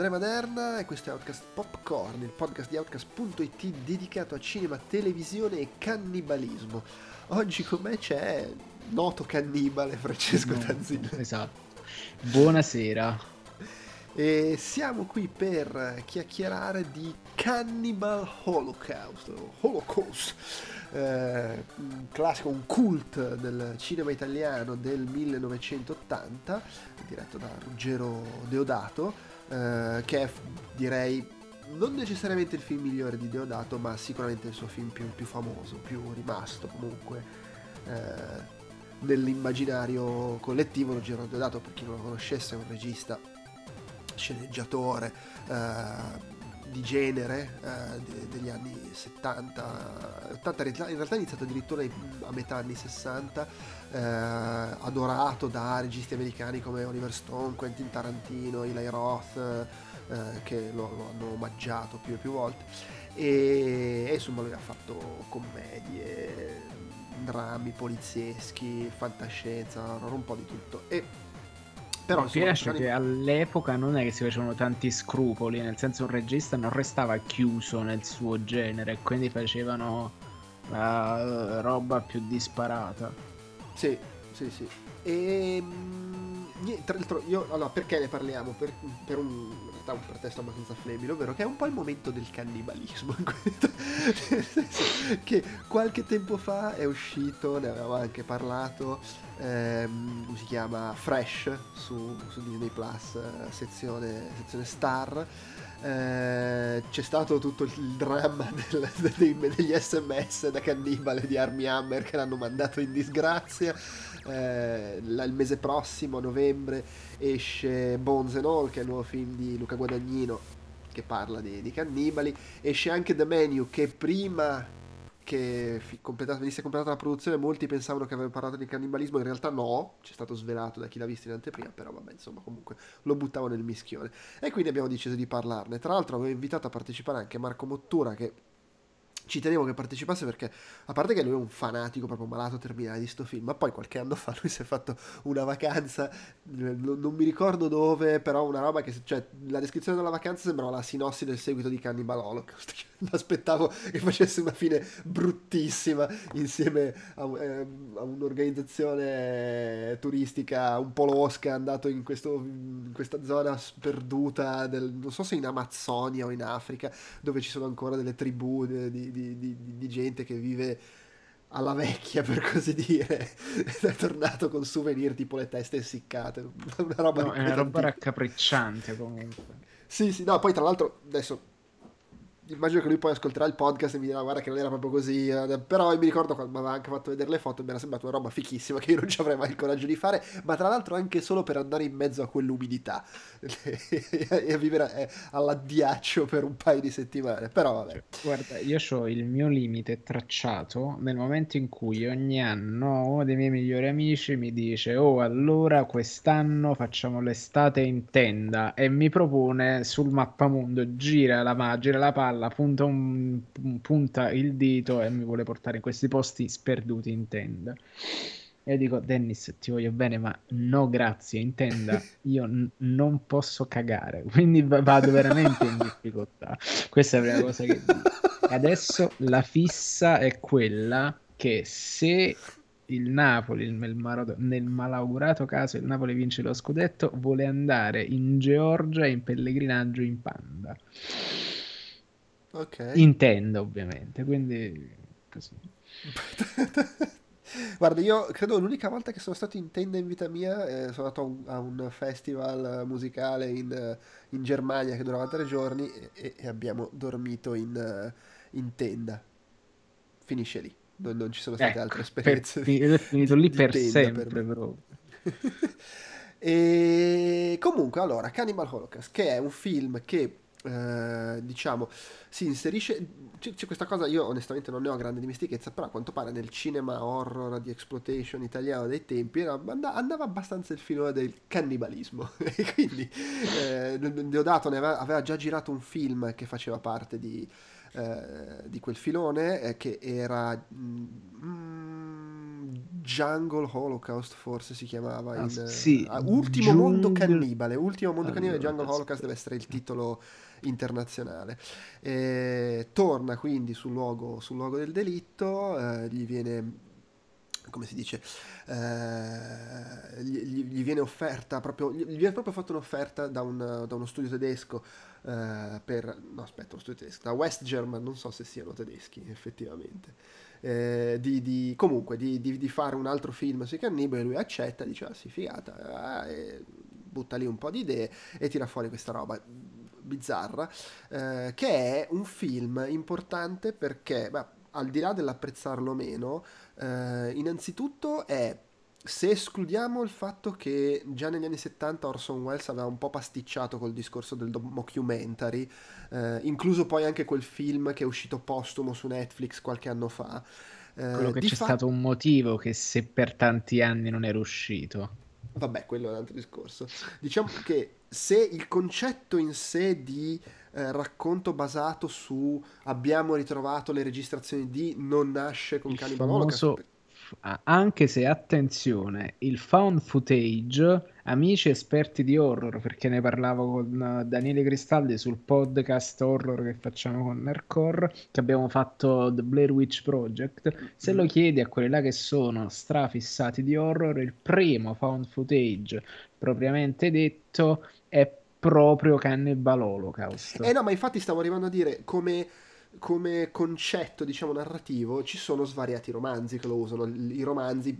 Andrea Maderna e questo è Outcast Popcorn, il podcast di Outcast.it dedicato a cinema, televisione e cannibalismo. Oggi con me c'è noto cannibale Francesco no, Tanzillo. Esatto. Buonasera. E siamo qui per chiacchierare di Cannibal Holocaust, Holocaust, eh, un classico, un cult del cinema italiano del 1980, diretto da Ruggero Deodato, eh, che è direi non necessariamente il film migliore di Deodato, ma sicuramente il suo film più, più famoso, più rimasto comunque eh, nell'immaginario collettivo. Ruggero Deodato, per chi non lo conoscesse, è un regista, sceneggiatore. Eh, di genere eh, de- degli anni 70, 80, in realtà è iniziato addirittura a metà anni 60, eh, adorato da registi americani come Oliver Stone, Quentin Tarantino, Eli Roth, eh, che lo, lo, hanno omaggiato più e più volte. E, e insomma lui ha fatto commedie, drammi polizieschi, fantascienza, un po' di tutto. E però mi piace che all'epoca non è che si facevano tanti scrupoli, nel senso un regista non restava chiuso nel suo genere, quindi facevano la roba più disparata. Sì, sì, sì. E ehm, tra l'altro io allora perché ne parliamo? Per, per un, in realtà un pretesto abbastanza flebile, ovvero che è un po' il momento del cannibalismo. Nel senso che qualche tempo fa è uscito, ne avevamo anche parlato, ehm, si chiama? Fresh su, su Disney Plus, sezione, sezione Star. Eh, c'è stato tutto il dramma del, dei, degli sms da cannibale di Army Hammer che l'hanno mandato in disgrazia eh, il mese prossimo, a novembre, esce Bones and All, che è il nuovo film di Luca Guadagnino, che parla di, di cannibali. Esce anche The Menu, che prima che venisse completata la produzione molti pensavano che aveva parlato di cannibalismo in realtà no c'è stato svelato da chi l'ha visto in anteprima però vabbè insomma comunque lo buttavo nel mischione. E quindi abbiamo deciso di parlarne. Tra l'altro avevo invitato a partecipare anche Marco Mottura che ci tenevo che partecipasse perché a parte che lui è un fanatico proprio malato terminale di sto film ma poi qualche anno fa lui si è fatto una vacanza non mi ricordo dove però una roba che cioè la descrizione della vacanza sembrava la sinossi del seguito di Cannibal Holocaust mi aspettavo che facesse una fine bruttissima insieme a, eh, a un'organizzazione turistica un po' losca andato in, questo, in questa zona sperduta del, non so se in Amazzonia o in Africa dove ci sono ancora delle tribù di, di di, di, di gente che vive alla vecchia per così dire è tornato con souvenir tipo le teste essiccate una roba, no, è una roba raccapricciante comunque. Sì sì no poi tra l'altro adesso immagino che lui poi ascolterà il podcast e mi dirà guarda che non era proprio così eh, però mi ricordo quando mi aveva anche fatto vedere le foto mi era sembrata una roba fichissima che io non ci avrei mai il coraggio di fare ma tra l'altro anche solo per andare in mezzo a quell'umidità e a vivere eh, all'addiaccio per un paio di settimane. Però vabbè. Guarda io ho il mio limite tracciato nel momento in cui ogni anno uno dei miei migliori amici mi dice oh allora quest'anno facciamo l'estate in tenda. E mi propone sul mappamondo gira la, gira la palla palla, punta, un, punta il dito e mi vuole portare in questi posti sperduti in tenda. E io dico, Dennis, ti voglio bene, ma no, grazie, in tenda io n- non posso cagare, quindi vado veramente in difficoltà. Questa è la prima cosa che dico. Adesso la fissa è quella che se il Napoli, nel, mar- nel, malaugurato caso il Napoli vince lo scudetto, vuole andare in Georgia in pellegrinaggio in Panda. Ok. Intendo ovviamente, quindi così. Guarda, io credo l'unica volta che sono stato in tenda in vita mia eh, sono andato a un, a un, festival musicale in, in, Germania che durava tre giorni e, e abbiamo dormito in, in, tenda. Finisce lì, non, non ci sono state ecco, altre esperienze. Per, è finito lì per sempre, per però. e comunque, allora, Cannibal Holocaust, che è un film che eh, diciamo, si inserisce. C'è, c'è, questa cosa, io onestamente non ne ho grande dimestichezza, però a quanto pare nel cinema horror di exploitation italiano dei tempi era, andava abbastanza il filone del cannibalismo. e quindi eh, Deodato ne aveva, aveva, già girato un film che faceva parte di, eh, di quel filone, eh, che era. Mm, Jungle Holocaust forse si chiamava. Ah, in, sì, uh, Ultimo Jungle... Mondo Cannibale. Ultimo Mondo Allora, Cannibale, Jungle. Holocaust deve essere il titolo internazionale. Eh, torna quindi sul luogo, sul luogo del delitto, eh, gli viene come si dice, eh, gli, gli- viene offerta proprio, gli viene proprio fatta un'offerta da, un- da uno studio tedesco eh, per, no aspetta, uno studio tedesco, da West German, non so se siano tedeschi effettivamente, eh, di, di- comunque di, di- fare un altro film sui cannibali, lui accetta, dice ah sì figata, e butta lì un po' di idee e tira fuori questa roba bizzarra, eh, che è un film importante perché, beh, al di là dell'apprezzarlo meno, eh, innanzitutto è, se escludiamo il fatto che già negli anni 70 Orson Welles aveva un po' pasticciato col discorso del do- mockumentary, eh, incluso poi anche quel film che è uscito postumo su Netflix qualche anno fa. eh, Quello che c'è fa- stato un motivo che se per tanti anni non era uscito. Vabbè, quello è un altro discorso. Diciamo che se il concetto in sé di eh, racconto basato su abbiamo ritrovato le registrazioni di non nasce con Il Cannibal Holocaust, famoso, f- anche se attenzione, il found footage, amici esperti di horror, perché ne parlavo con eh, Daniele Cristaldi sul podcast horror che facciamo con Nerdcore, che abbiamo fatto The Blair Witch Project. Se lo chiedi a quelli là che sono strafissati di horror, il primo found footage propriamente detto è proprio Cannibal Holocaust. Eh no, ma infatti stavo arrivando a dire come, come concetto, diciamo, narrativo, ci sono svariati romanzi che lo usano, i romanzi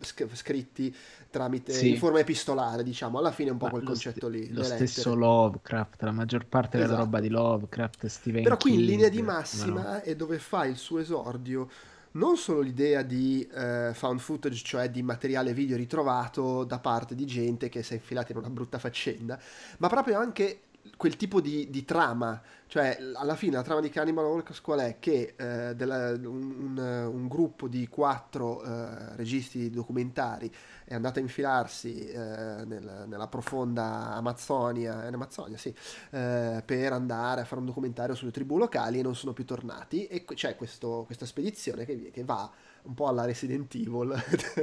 sc- scritti tramite, Sì. in forma epistolare, diciamo, alla fine è un po' Ma quel concetto ste- lì, Lo stesso lettere. Lovecraft, la maggior parte della Esatto. roba di Lovecraft, Stephen Però qui in linea di massima no? è dove fa il suo esordio non solo l'idea di eh, found footage, cioè di materiale video ritrovato da parte di gente che si è infilata in una brutta faccenda, ma proprio anche quel tipo di, di trama. Cioè, alla fine la trama di Cannibal Holocaust qual è? Che eh, della- un, un- gruppo di quattro eh, registi documentari è andato a infilarsi eh, nel- nella profonda Amazzonia, in Amazzonia, sì, eh, per andare a fare un documentario sulle tribù locali e non sono più tornati e c'è questo- questa spedizione che, che va un po' alla Resident Evil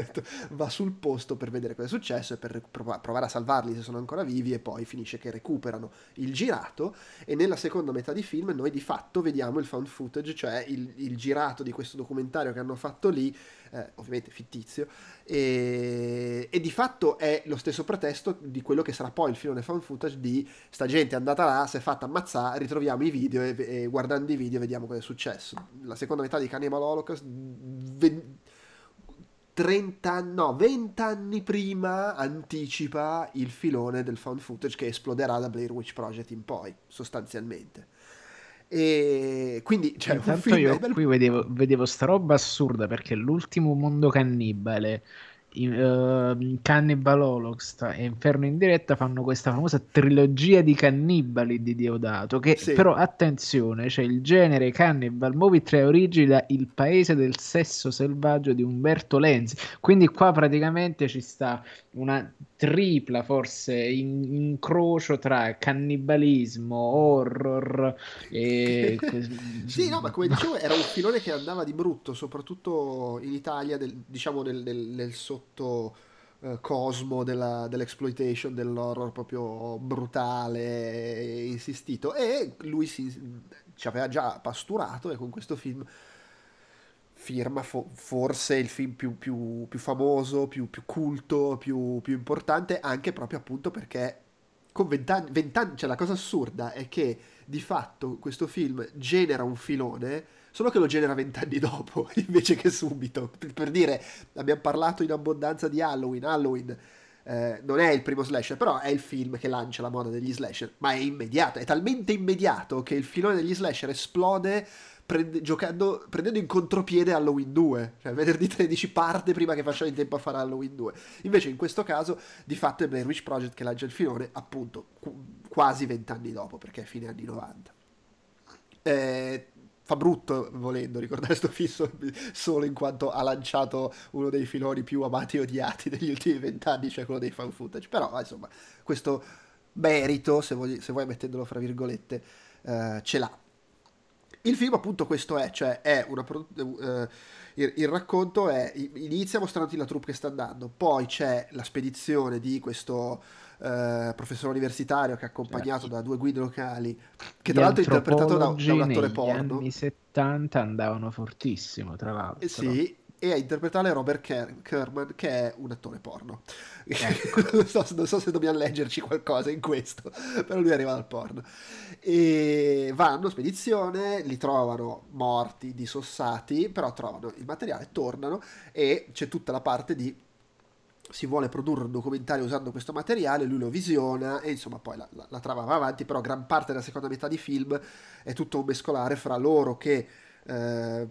va sul posto per vedere cosa è successo e per prov- provare a salvarli se sono ancora vivi e poi finisce che recuperano il girato. E nella seconda metà di film noi di fatto vediamo il found footage cioè il, il girato di questo documentario che hanno fatto lì eh, ovviamente fittizio e, e di fatto è lo stesso pretesto di quello che sarà poi il filone found footage di sta gente è andata là, si è fatta ammazzare, ritroviamo i video e, e guardando i video vediamo cosa è successo. La seconda metà di Cannibal Holocaust, ve- 30, no, 20 anni prima anticipa il filone del found footage che esploderà da Blair Witch Project in poi, sostanzialmente. E quindi, cioè, Intanto io qui vedevo, vedevo sta roba assurda perché l'ultimo mondo cannibale, in- ehm, Cannibal Holocaust e Inferno in diretta fanno questa famosa trilogia di cannibali di Diodato che Sì. però attenzione, c'è il genere Cannibal Movie trae origini da Il paese del sesso selvaggio di Umberto Lenzi. Quindi qua praticamente ci sta una tripla forse in- incrocio tra cannibalismo, horror e Sì, no, ma come dicevo era un filone che andava di brutto, soprattutto in Italia, del- diciamo nel, nel- nel sotto eh, cosmo della- dell'exploitation, dell'horror proprio brutale e insistito. E lui si, ci aveva già pasturato e con questo film firma fo- forse il film più, più- più famoso, più, più culto, più, più importante, anche proprio appunto perché con vent'anni, vent'anni, cioè la cosa assurda è che di fatto questo film genera un filone, solo che lo genera vent'anni dopo, invece che subito. Per, per dire, abbiamo parlato in abbondanza di Halloween, Halloween eh, non è il primo slasher, però è il film che lancia la moda degli slasher, ma è immediato, è talmente immediato che il filone degli slasher esplode prende- giocando, prendendo in contropiede Halloween 2, cioè venerdì 13 parte prima che facciano in tempo a fare Halloween 2. Invece in questo caso di fatto è Blair Witch Project che lancia il filone appunto qu- quasi vent'anni dopo, perché è fine anni 90. Eh, fa brutto volendo ricordare sto fisso solo in quanto ha lanciato uno dei filoni più amati e odiati degli ultimi vent'anni, cioè quello dei fan footage. Però insomma, questo merito, se vuoi, se vuoi mettendolo fra virgolette, eh, ce l'ha. Il film appunto questo è, cioè è una... Uh, il, il, racconto è, inizia mostrandoti la troupe che sta andando, poi c'è la spedizione di questo uh, professore universitario che è accompagnato cioè, da due guide locali, che tra l'altro è interpretato da, da un attore porno. Negli anni 70 andavano fortissimo, tra l'altro. Eh, sì, e a interpretare Robert Ker- Kerman che è un attore porno ecco. non, so, non, so, se dobbiamo leggerci qualcosa in questo però lui arriva dal porno e vanno spedizione li trovano morti disossati però trovano il materiale tornano e c'è tutta la parte di si vuole produrre un documentario usando questo materiale, lui lo visiona e insomma poi la, la, la trama va avanti, però gran parte della seconda metà di film è tutto un mescolare fra loro che eh,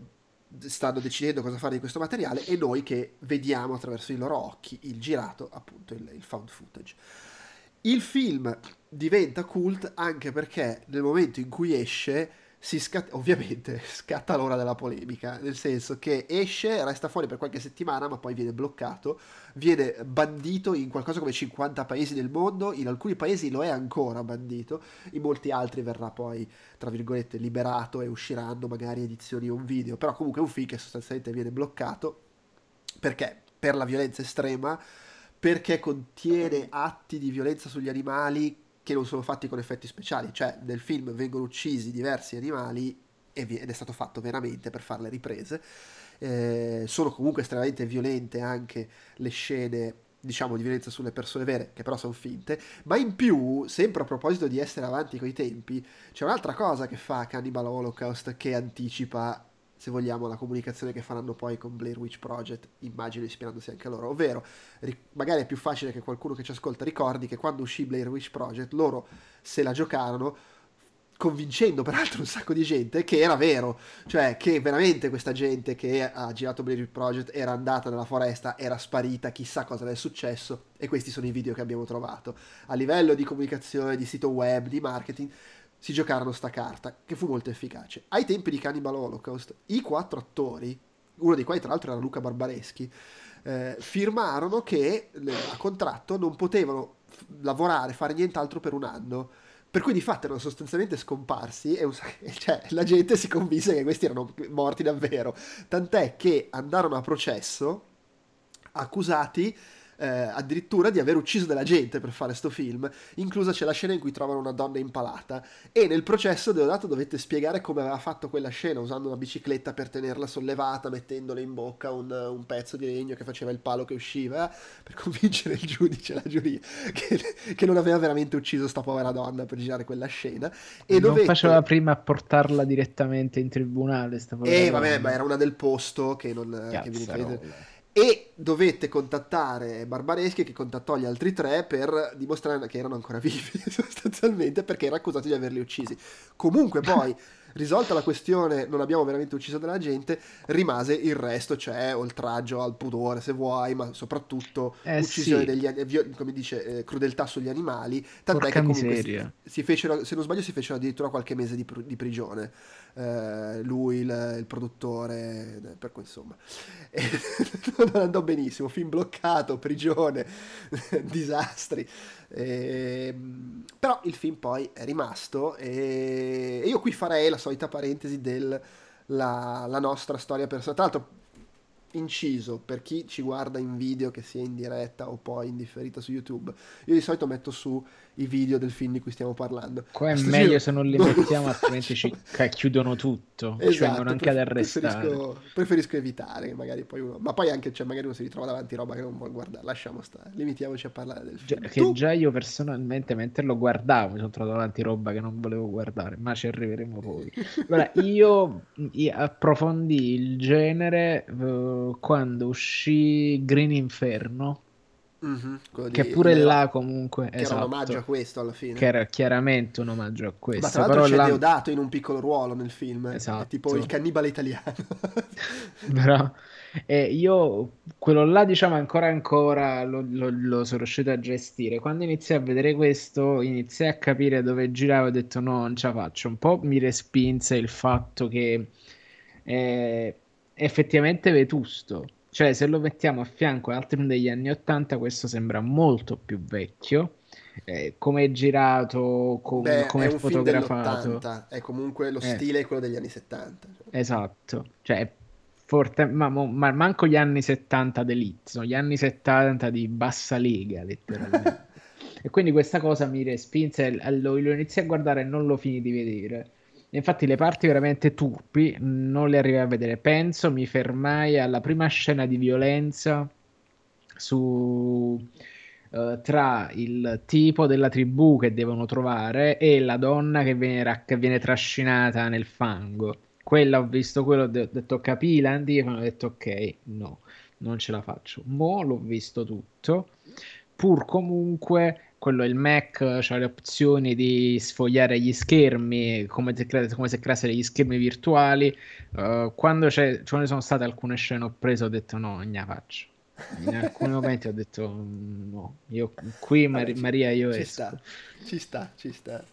stanno decidendo cosa fare di questo materiale e noi che vediamo attraverso i loro occhi il girato, appunto il, il found footage. Il film diventa cult anche perché nel momento in cui esce scatta, ovviamente scatta l'ora della polemica, nel senso che esce, resta fuori per qualche settimana, ma poi viene bloccato, viene bandito in qualcosa come 50 paesi del mondo, in alcuni paesi lo è ancora bandito, in molti altri verrà poi, tra virgolette, liberato e usciranno magari edizioni o un video, però comunque è un film che sostanzialmente viene bloccato. Perché? Per la violenza estrema, perché contiene atti di violenza sugli animali che non sono fatti con effetti speciali, cioè nel film vengono uccisi diversi animali ed è stato fatto veramente per fare le riprese. Eh, sono comunque estremamente violente anche le scene diciamo di violenza sulle persone vere che però sono finte ma in più sempre a proposito di essere avanti coi tempi c'è un'altra cosa che fa Cannibal Holocaust che anticipa se vogliamo, la comunicazione che faranno poi con Blair Witch Project, immagino ispirandosi anche a loro. Ovvero, magari è più facile che qualcuno che ci ascolta ricordi che quando uscì Blair Witch Project loro se la giocarono convincendo peraltro un sacco di gente che era vero, cioè che veramente questa gente che ha girato Blair Witch Project era andata nella foresta, era sparita, chissà cosa è successo e questi sono i video che abbiamo trovato. A livello di comunicazione, di sito web, di marketing, si giocarono sta carta, che fu molto efficace. Ai tempi di Cannibal Holocaust, i quattro attori, uno dei quali tra l'altro era Luca Barbareschi, eh, firmarono che a contratto non potevano f- lavorare, fare nient'altro per un anno. Per cui di fatto erano sostanzialmente scomparsi e cioè, la gente si convinse che questi erano morti davvero. Tant'è che andarono a processo accusati eh, addirittura di aver ucciso della gente per fare sto film, inclusa c'è la scena in cui trovano una donna impalata e nel processo Deodato dovette spiegare come aveva fatto quella scena usando una bicicletta per tenerla sollevata, mettendole in bocca un, un pezzo di legno che faceva il palo che usciva, eh, per convincere il giudice, la giuria, che, che, non aveva veramente ucciso sta povera donna per girare quella scena. E non dovette... faceva prima a portarla direttamente in tribunale. Sta eh, vabbè, ma era una del posto che non... Che viene e dovette contattare Barbareschi che contattò gli altri tre per dimostrare che erano ancora vivi sostanzialmente perché era accusato di averli uccisi. Comunque poi risolta la questione non abbiamo veramente ucciso della gente rimase il resto cioè oltraggio al pudore se vuoi ma soprattutto eh, uccisione sì. degli come dice eh, crudeltà sugli animali tant'è Porca che comunque si, si, fecero se non sbaglio si fecero addirittura qualche mese di, di prigione eh, lui il, il, produttore per cui insomma. Non andò benissimo film bloccato prigione disastri. E, ehm, però il film poi è rimasto e, e io qui farei la solita parentesi della la nostra storia personale tra l'altro inciso per chi ci guarda in video che sia in diretta o poi in differita su YouTube io di solito metto su i video del film di cui stiamo parlando. Qua è meglio giro... se non li mettiamo, altrimenti ci chiudono tutto, esatto, ci vengono anche ad arrestare. Preferisco, preferisco evitare, magari poi uno... ma poi anche, cioè, magari uno si ritrova davanti roba che non vuole guardare, lasciamo stare, limitiamoci a parlare del film. Già, che già io personalmente, mentre lo guardavo, mi sono trovato davanti roba che non volevo guardare, ma ci arriveremo poi. Allora, io, io approfondì il genere uh, quando uscì Green Inferno Mm-hmm, che pure Leo, là comunque che esatto, era un esatto. omaggio a questo alla fine che era chiaramente un omaggio a questo ma tra l'altro c'è là... Deodato in un piccolo ruolo nel film esatto. tipo il cannibale italiano però eh, io quello là diciamo ancora ancora lo, lo, lo, sono riuscito a gestire quando iniziai a vedere questo iniziai a capire dove giravo e ho detto no non ce la faccio un po' mi respinse il fatto che è effettivamente vetusto cioè, se lo mettiamo a fianco ad altri degli anni 80, questo sembra molto più vecchio. eh, come è girato, com- Beh, come è fotografato. dell'80, è comunque lo Eh, stile è quello degli anni 70. cioè. esatto, cioè forte, ma, ma manco gli anni 70 d'Elite, sono gli anni 70 di bassa lega, letteralmente. E quindi questa cosa mi respinse, lo, lo iniziai a guardare e non lo finì di vedere. Infatti le parti veramente turpi non le arrivai a vedere. Penso mi fermai alla prima scena di violenza su, eh, tra il tipo della tribù che devono trovare e la donna che viene, che viene trascinata nel fango. Quella ho visto, quello ho de- detto capì l'antifona, ho detto ok, no, non ce la faccio. Mo' l'ho visto tutto, pur comunque quello il Mac c'ha le opzioni di sfogliare gli schermi come se, cre- come se creasse degli schermi virtuali. Uh, quando c'è, ce ne sono state alcune scene ho preso, ho detto no, la faccio. In alcuni momenti ho detto "Mm, no, io qui Mar- ci, Maria io ci esco. sta, ci sta, ci sta.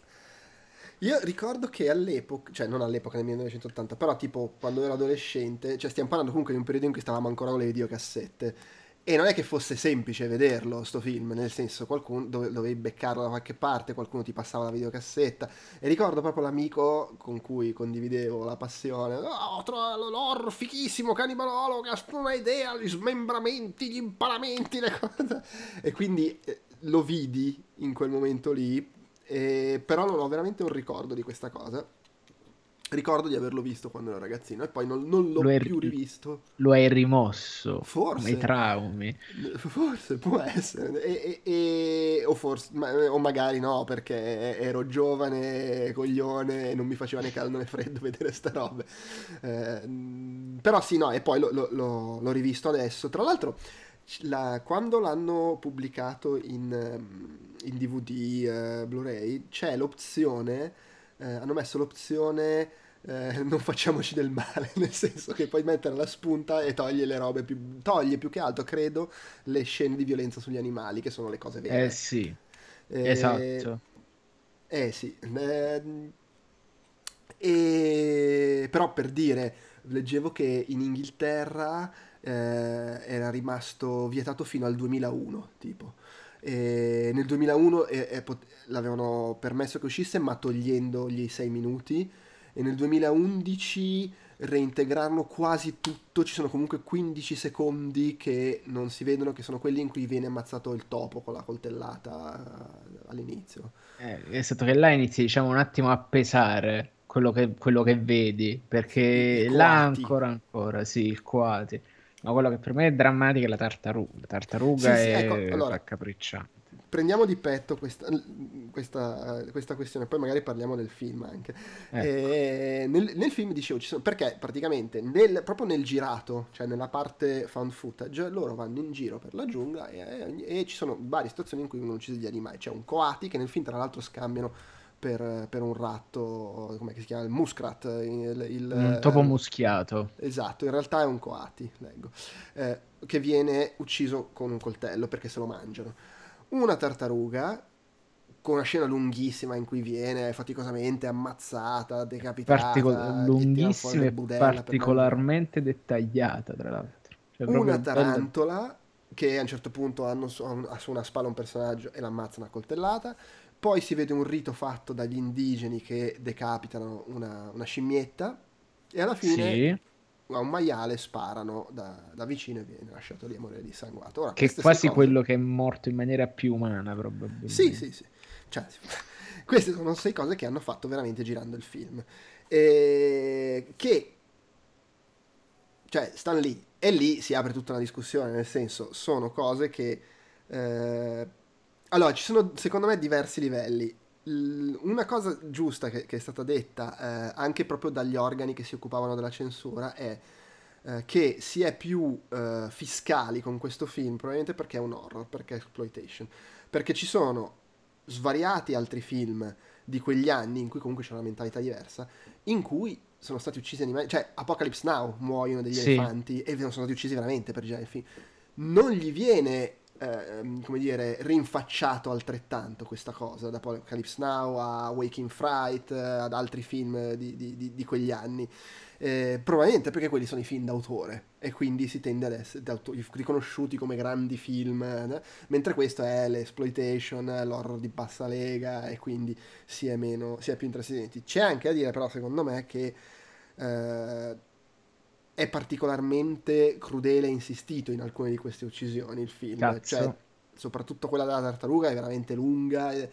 Io ricordo che all'epoca, cioè non all'epoca nel 1980, però tipo quando ero adolescente, cioè stiamo parlando comunque di un periodo in cui stavamo ancora con le videocassette. E non è che fosse semplice vederlo, sto film, nel senso, qualcuno dove, dovevi beccarlo da qualche parte, qualcuno ti passava la videocassetta. E ricordo proprio l'amico con cui condividevo la passione. Oh, ho trovato l'horror fichissimo, Cannibal Holocaust, non hai idea, gli smembramenti, gli impalamenti, le cose. E quindi eh, lo vidi in quel momento lì, e- però non ho veramente un ricordo di questa cosa. Ricordo di averlo visto quando ero ragazzino e poi non, non l'ho Lo più rivisto. lo hai rimosso come i Forse. traumi. Forse può essere, e, e- e- o, forse, ma- o magari no, perché ero giovane, coglione, e non mi faceva né caldo né freddo vedere sta robe. Eh, però sì, no, e poi lo- lo- l'ho rivisto adesso. Tra l'altro, la- quando l'hanno pubblicato in, ehm, in DVD, eh, Blu-ray, c'è l'opzione, eh, hanno messo l'opzione eh, non facciamoci del male, nel senso che puoi mettere la spunta e toglie le robe più... toglie più che altro, credo, le scene di violenza sugli animali, che sono le cose Eh vere. sì, Eh, esatto. eh sì, ehm, e... però per dire, leggevo che in Inghilterra eh, era rimasto vietato fino al 2001, tipo. E nel 2001 eh, eh, l'avevano permesso che uscisse, ma togliendogli i 6 minuti. E nel 2011 reintegrarlo quasi tutto. Ci sono comunque 15 secondi che non si vedono, che sono quelli in cui viene ammazzato il topo con la coltellata eh, all'inizio. Eh, è stato che là inizi, diciamo, un attimo a pesare quello che, quello che vedi, perché là ancora, ancora, sì, il coati. Ma quello che per me è drammatico è la tartaruga. La tartaruga Sì, sì, ecco, è allora, raccapricciante. Prendiamo di petto questa, questa, questa questione, poi magari parliamo del film anche. Ecco, E nel, nel film dicevo, ci sono, perché praticamente nel- proprio nel girato, cioè nella parte found footage, loro vanno in giro per la giungla e, e ci sono varie situazioni in cui vengono uccisi degli animali. C'è un coati che nel film tra l'altro scambiano per, per un ratto, come si chiama? Il muskrat, il, il, un topo eh, muschiato. Esatto, in realtà è un coati, leggo, eh, che viene ucciso con un coltello perché se lo mangiano. Una tartaruga con una scena lunghissima in cui viene faticosamente ammazzata, Partico- decapitata, fuori lunghissima e budella per particolarmente dettagliata, tra l'altro. Cioè, Una proprio bello. tarantola che a un certo punto hanno su, ha su una spalla un personaggio e l'ammazzano a coltellata. Poi si vede un rito fatto dagli indigeni che decapitano una, una scimmietta. E alla fine Sì, a un maiale sparano da, da vicino e viene lasciato lì a morire dissanguato. Ora, che è quasi cose. quello che è morto in maniera più umana, Sì, probabilmente. sì, sì. Cioè, queste sono sei cose che hanno fatto veramente girando il film. E che, cioè, stanno lì. E lì si apre tutta una discussione, nel senso, sono cose che... eh, Allora, ci sono, secondo me, diversi livelli. Una cosa giusta che, che è stata detta eh, anche proprio dagli organi che si occupavano della censura è eh, che si è più eh, fiscali con questo film, probabilmente perché è un horror, perché è exploitation, perché ci sono svariati altri film di quegli anni in cui comunque c'è una mentalità diversa, in cui sono stati uccisi animali, cioè Apocalypse Now muoiono degli Sì. elefanti e sono stati uccisi veramente per girare il film. Non gli viene eh, come dire, rinfacciato altrettanto questa cosa, da Apocalypse Now a Waking Fright, ad altri film di, di, di, quegli anni. Eh, probabilmente perché quelli sono i film d'autore e quindi si tende ad essere riconosciuti come grandi film, eh? mentre questo è l'exploitation, l'horror di bassa lega e quindi si è, meno, si è più intrascendenti. C'è anche da dire però secondo me che eh, è particolarmente crudele e insistito in alcune di queste uccisioni il film, cioè soprattutto quella della tartaruga è veramente lunga. E,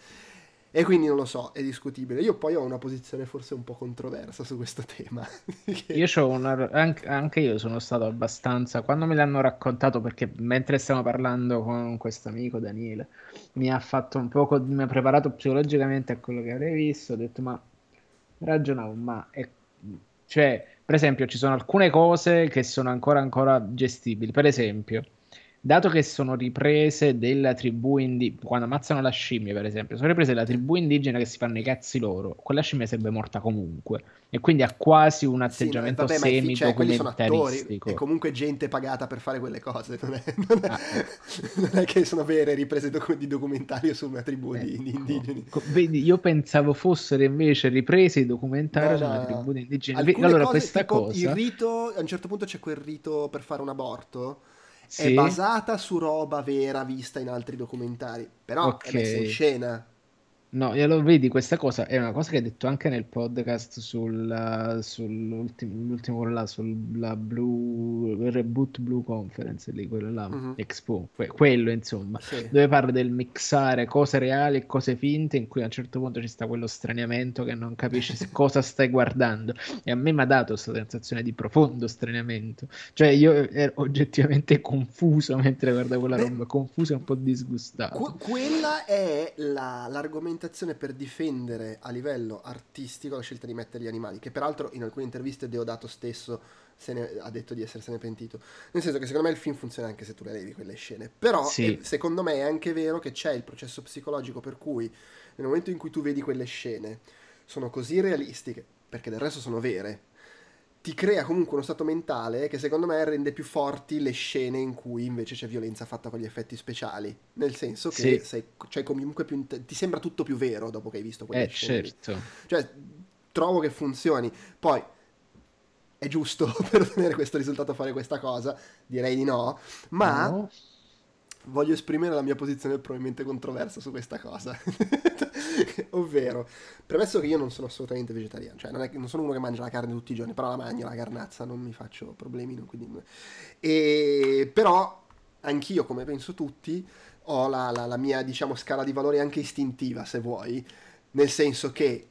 e quindi non lo so, è discutibile. Io poi ho una posizione forse un po' controversa su questo tema. io ho una, anche, anche, io sono stato abbastanza. Quando me l'hanno raccontato, perché mentre stiamo parlando con questo amico Daniele, mi ha fatto un poco. Mi ha preparato psicologicamente a quello che avrei visto. Ho detto, ma ragionavo, ma è, cioè, per esempio, ci sono alcune cose che sono ancora, ancora gestibili. Per esempio dato che sono riprese della tribù indigena, quando ammazzano la scimmia per esempio, sono riprese della tribù indigena che si fanno i cazzi loro, quella scimmia sarebbe morta comunque e quindi ha quasi un atteggiamento sì, vabbè, semi cioè, documentaristico. È comunque gente pagata per fare quelle cose, non è, non è, ah, non è che sono vere riprese doc- di documentario su una tribù ecco. di, di, indigeni. Vedi, io pensavo fossero invece riprese di documentario no, su una tribù di indigeni. Allora, cose, questa cosa... Il rito, a un certo punto c'è quel rito per fare un aborto sì. è basata su roba vera vista in altri documentari, però okay. è messa in scena. No, glielo vedi, questa cosa è una cosa che hai detto anche nel podcast sul, sull'ultimo là, sulla Blue, Reboot Blue Conference lì, quello là, uh-huh. Expo, que- quello insomma, sì. dove parla del mixare cose reali e cose finte, in cui a un certo punto ci sta quello straniamento che non capisci cosa stai guardando. E a me mi ha dato questa sensazione di profondo straniamento. Cioè io ero oggettivamente confuso mentre guardavo quella roba, confuso e un po' disgustato. Que- quella è la, l'argomento argomentazione per difendere a livello artistico la scelta di mettere gli animali, che peraltro in alcune interviste Deodato stesso ne, ha detto di essersene pentito. Nel senso che secondo me il film funziona anche se tu le levi quelle scene. Però sì. è, secondo me è anche vero che c'è il processo psicologico per cui nel momento in cui tu vedi quelle scene sono così realistiche, perché del resto sono vere, ti crea comunque uno stato mentale che secondo me rende più forti le scene in cui invece c'è violenza fatta con gli effetti speciali. Nel senso che sì. sei, cioè comunque più, ti sembra tutto più vero dopo che hai visto quelle eh, scene. certo. Cioè, trovo che funzioni. Poi, è giusto per ottenere questo risultato fare questa cosa? Direi di no. Ma... No voglio esprimere la mia posizione probabilmente controversa su questa cosa. Ovvero, premesso che io non sono assolutamente vegetariano, cioè non, è, non, sono uno che mangia la carne tutti i giorni, però la mangio, la carnazza, non mi faccio problemi. Non, quindi... e, però anch'io, come penso tutti, ho la, la, la mia, diciamo, scala di valori anche istintiva, se vuoi, nel senso che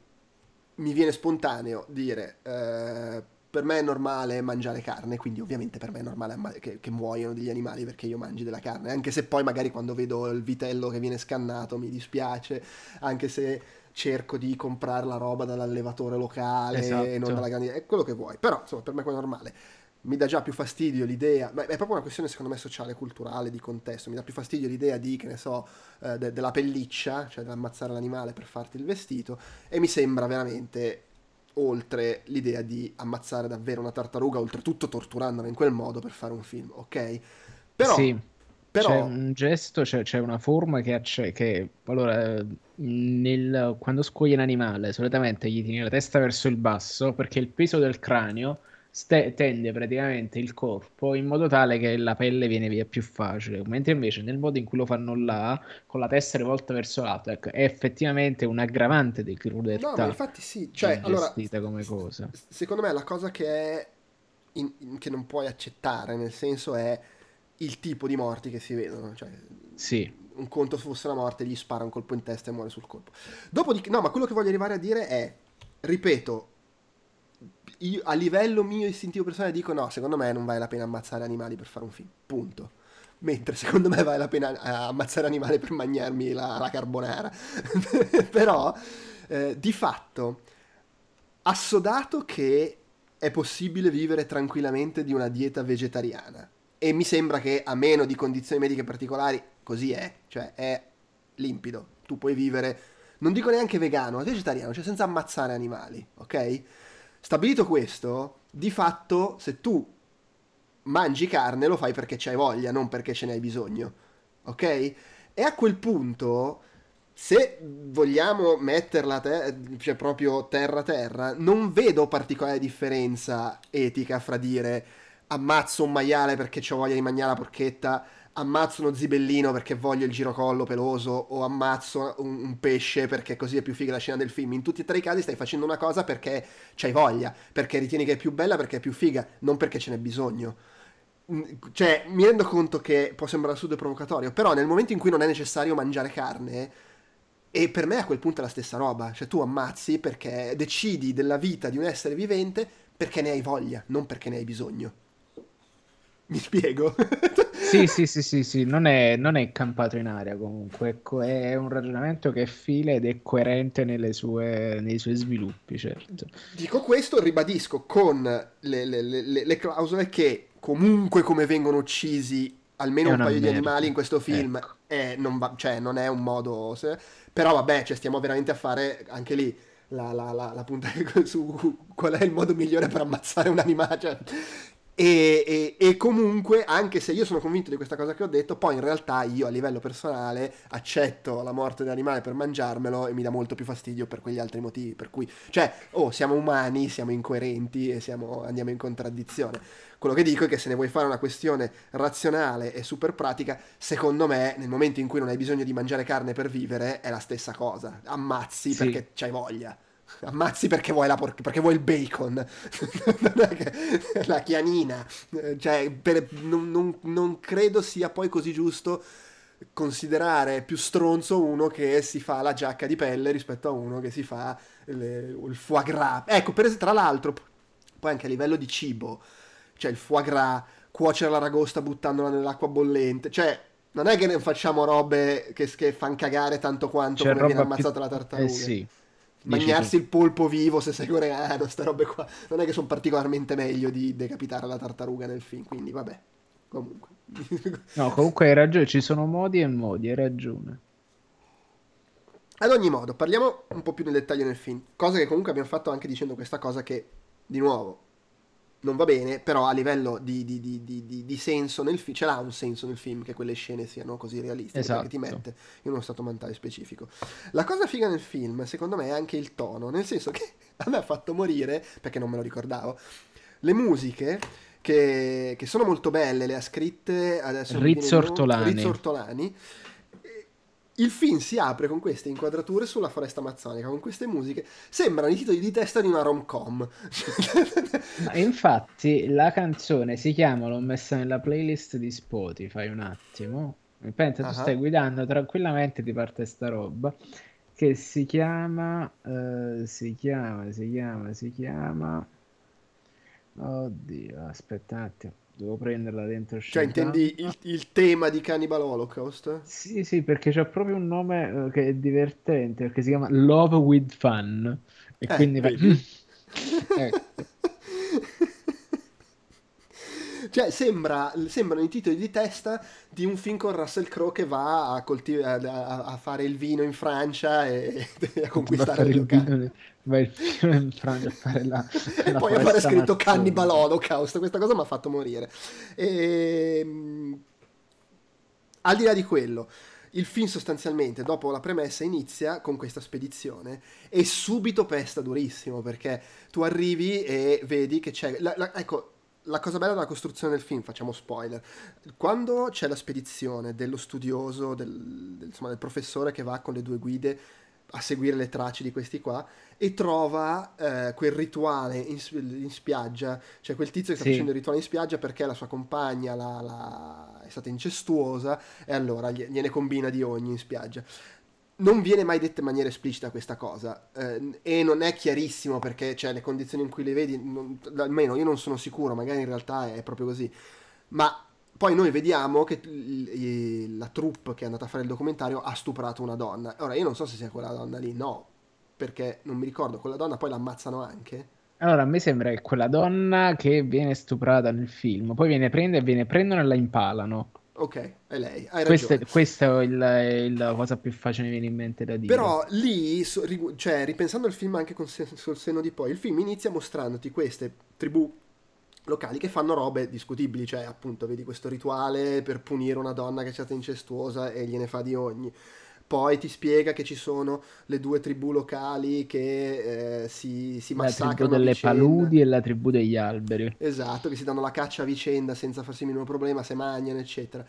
mi viene spontaneo dire... Eh, per me è normale mangiare carne, quindi ovviamente per me è normale che, che, muoiono degli animali perché io mangi della carne, anche se poi magari quando vedo il vitello che viene scannato mi dispiace, anche se cerco di comprare la roba dall'allevatore locale esatto. e non dalla grande... è quello che vuoi, però insomma per me è normale. Mi dà già più fastidio l'idea, ma è proprio una questione secondo me sociale, culturale, di contesto, mi dà più fastidio l'idea di, che ne so, eh, de- della pelliccia, cioè di ammazzare l'animale per farti il vestito, e mi sembra veramente oltre l'idea di ammazzare davvero una tartaruga, oltretutto torturandola in quel modo per fare un film, ok? Però, sì, però... c'è un gesto, c'è, c'è una forma che, che allora, nel, quando scogli un animale, solitamente gli tieni la testa verso il basso perché il peso del cranio ste- tende praticamente il corpo in modo tale che la pelle viene via più facile, mentre invece nel modo in cui lo fanno là, con la testa rivolta verso l'alto, ecco, è effettivamente un aggravante di crudeltà. No, ma infatti sì, cioè, allora, come cosa. Secondo me la cosa che è in, in, che non puoi accettare, nel senso è il tipo di morti che si vedono, cioè sì. un conto fosse una morte, gli spara un colpo in testa e muore sul colpo. Dopodiché, no, ma quello che voglio arrivare a dire è, ripeto, io, a livello mio istintivo personale dico no, secondo me non vale la pena ammazzare animali per fare un film, punto. Mentre secondo me vale la pena eh, ammazzare animali per mangiarmi la, la carbonara. Però, eh, di fatto, assodato che è possibile vivere tranquillamente di una dieta vegetariana. E mi sembra che a meno di condizioni mediche particolari, così è. Cioè, è limpido. Tu puoi vivere, non dico neanche vegano, vegetariano, cioè senza ammazzare animali, ok? Stabilito questo, di fatto, se tu mangi carne lo fai perché c'hai voglia, non perché ce ne hai bisogno. ok? E a quel punto, se vogliamo metterla te- cioè proprio terra terra, non vedo particolare differenza etica fra dire ammazzo un maiale perché ho voglia di mangiare la porchetta ammazzo uno zibellino perché voglio il girocollo peloso o ammazzo un, un, pesce perché così è più figa la scena del film. In tutti e tre i casi stai facendo una cosa perché c'hai voglia, perché ritieni che è più bella, perché è più figa, non perché ce n'è bisogno. Mm, cioè, mi rendo conto che può sembrare assurdo e provocatorio, però nel momento in cui non è necessario mangiare carne, e per me a quel punto è la stessa roba, cioè tu ammazzi perché decidi della vita di un essere vivente perché ne hai voglia, non perché ne hai bisogno. Mi spiego? sì, sì, sì, sì, sì. Non, è, non è campato in aria comunque, ecco, è un ragionamento che è file ed è coerente sue, nei suoi sviluppi, certo. Dico questo, ribadisco con le, le, le, le clausole che comunque come vengono uccisi almeno un paio merda. di animali in questo film ecco. è, non, va, cioè, non, è un modo... Se, però vabbè, cioè, stiamo veramente a fare anche lì la, la, la, la punta su qual è il modo migliore per ammazzare un animale. Cioè, e, e, e, comunque, anche se io sono convinto di questa cosa che ho detto, poi in realtà io a livello personale accetto la morte dell'animale per mangiarmelo e mi dà molto più fastidio per quegli altri motivi. Per cui, cioè, oh, siamo umani, siamo incoerenti e siamo, andiamo in contraddizione. Quello che dico è che se ne vuoi fare una questione razionale e super pratica, secondo me, nel momento in cui non hai bisogno di mangiare carne per vivere, è la stessa cosa. Ammazzi sì. perché c'hai voglia. Ammazzi perché vuoi, la por- perché vuoi il bacon, la chianina. Cioè, per, non, non, non, credo sia poi così giusto considerare più stronzo uno che si fa la giacca di pelle rispetto a uno che si fa le, il foie gras. Ecco, per, tra l'altro, poi anche a livello di cibo, cioè il foie gras, cuocere l'aragosta buttandola nell'acqua bollente, cioè non è che ne facciamo robe che, che fanno cagare tanto quanto C'è come viene ammazzata più... la tartaruga. Eh sì Mangiarsi il polpo vivo se sei coreano, sta robe qua. Non è che sono particolarmente meglio di decapitare la tartaruga nel film, quindi vabbè. Comunque. no, comunque hai ragione, ci sono modi e modi, hai ragione. Ad ogni modo, parliamo un po' più nel dettaglio nel film. Cosa che comunque abbiamo fatto anche dicendo questa cosa che, di nuovo, non va bene, però a livello di, di, di, di senso nel film, ce l'ha un senso nel film che quelle scene siano così realistiche, esatto. perché ti mette in uno stato mentale specifico. La cosa figa nel film, secondo me, è anche il tono, nel senso che a me ha fatto morire, perché non me lo ricordavo, le musiche che, che sono molto belle, le ha scritte adesso Rizzo Ortolani. Rizzo Ortolani il film si apre con queste inquadrature sulla foresta amazzonica, con queste musiche. Sembrano i titoli di testa di una rom-com. infatti, la canzone si chiama, l'ho messa nella playlist di Spotify un attimo. Pensa, uh-huh. tu stai guidando tranquillamente, ti parte sta roba. Che si chiama, uh, si chiama, si chiama, si chiama. Oddio, aspetta un attimo. Devo prenderla dentro. Cioè, intendi il, il, tema di Cannibal Holocaust? Sì, sì, perché c'è proprio un nome uh, che è divertente, perché si chiama Love with Fun. E eh, quindi... ecco. Cioè, sembra, sembrano i titoli di testa di un film con Russell Crowe che va a, coltiv- a, a, a fare il vino in Francia e, e a conquistare il locale. Va il vino in Francia a fare la. e poi a fare scritto Cannibal Holocaust. Questa cosa mi ha fatto morire. E, ehm, al di là di quello il film sostanzialmente dopo la premessa inizia con questa spedizione e subito pesta durissimo perché tu arrivi e vedi che c'è la, la, ecco la cosa bella della costruzione del film, facciamo spoiler, quando c'è la spedizione dello studioso, del, del, insomma, del professore che va con le due guide a seguire le tracce di questi qua e trova eh, quel rituale in, in, spiaggia, cioè quel tizio che sta sì. facendo il rituale in spiaggia perché la sua compagna la, la, è stata incestuosa e allora gliene combina di ogni in spiaggia non viene mai detta in maniera esplicita questa cosa eh, e non è chiarissimo perché cioè, le condizioni in cui le vedi, non, almeno io non sono sicuro, magari in realtà è proprio così, ma poi noi vediamo che la troupe che è andata a fare il documentario ha stuprato una donna. Ora io non so se sia quella donna lì, no, perché non mi ricordo, quella donna poi l'ammazzano anche. Allora, a me sembra che quella donna che viene stuprata nel film, poi viene prende, viene prendono e la impalano. Ok, è lei. Hai questo, è, questo è, il, la cosa più facile mi viene in mente da dire. Però lì, so, cioè, ripensando al film anche con, sul senno di poi, il film inizia mostrandoti queste tribù locali che fanno robe discutibili, cioè appunto vedi questo rituale per punire una donna che è stata incestuosa e gliene fa di ogni. Poi ti spiega che ci sono le due tribù locali che eh, si, si massacrano. La tribù delle paludi e la tribù degli alberi. Esatto, che si danno la caccia a vicenda senza farsi il minimo problema, se mangiano, eccetera.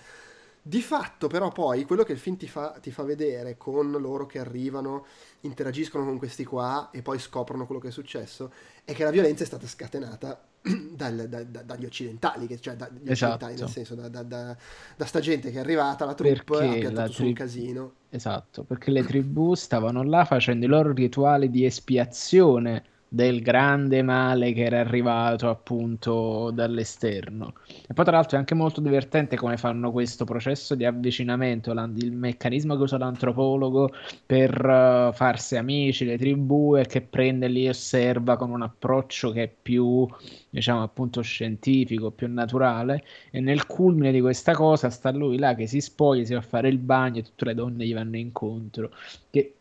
Di fatto, però, poi quello che il film ti fa, ti fa, vedere con loro che arrivano, interagiscono con questi qua e poi scoprono quello che è successo, è che la violenza è stata scatenata dal, da, da, dagli occidentali, che, cioè dagli esatto. occidentali, nel senso da, da, da, sta gente che è arrivata, la troupe, ha piantato su un casino. Esatto, perché le tribù stavano là facendo i loro rituali di espiazione del grande male che era arrivato appunto dall'esterno. E poi tra l'altro è anche molto divertente come fanno questo processo di avvicinamento, il meccanismo che usa l'antropologo per uh, farsi amici, le tribù e che prende lì e osserva con un approccio che è più diciamo appunto scientifico, più naturale e nel culmine di questa cosa sta lui là che si spoglia, si va a fare il bagno e tutte le donne gli vanno incontro che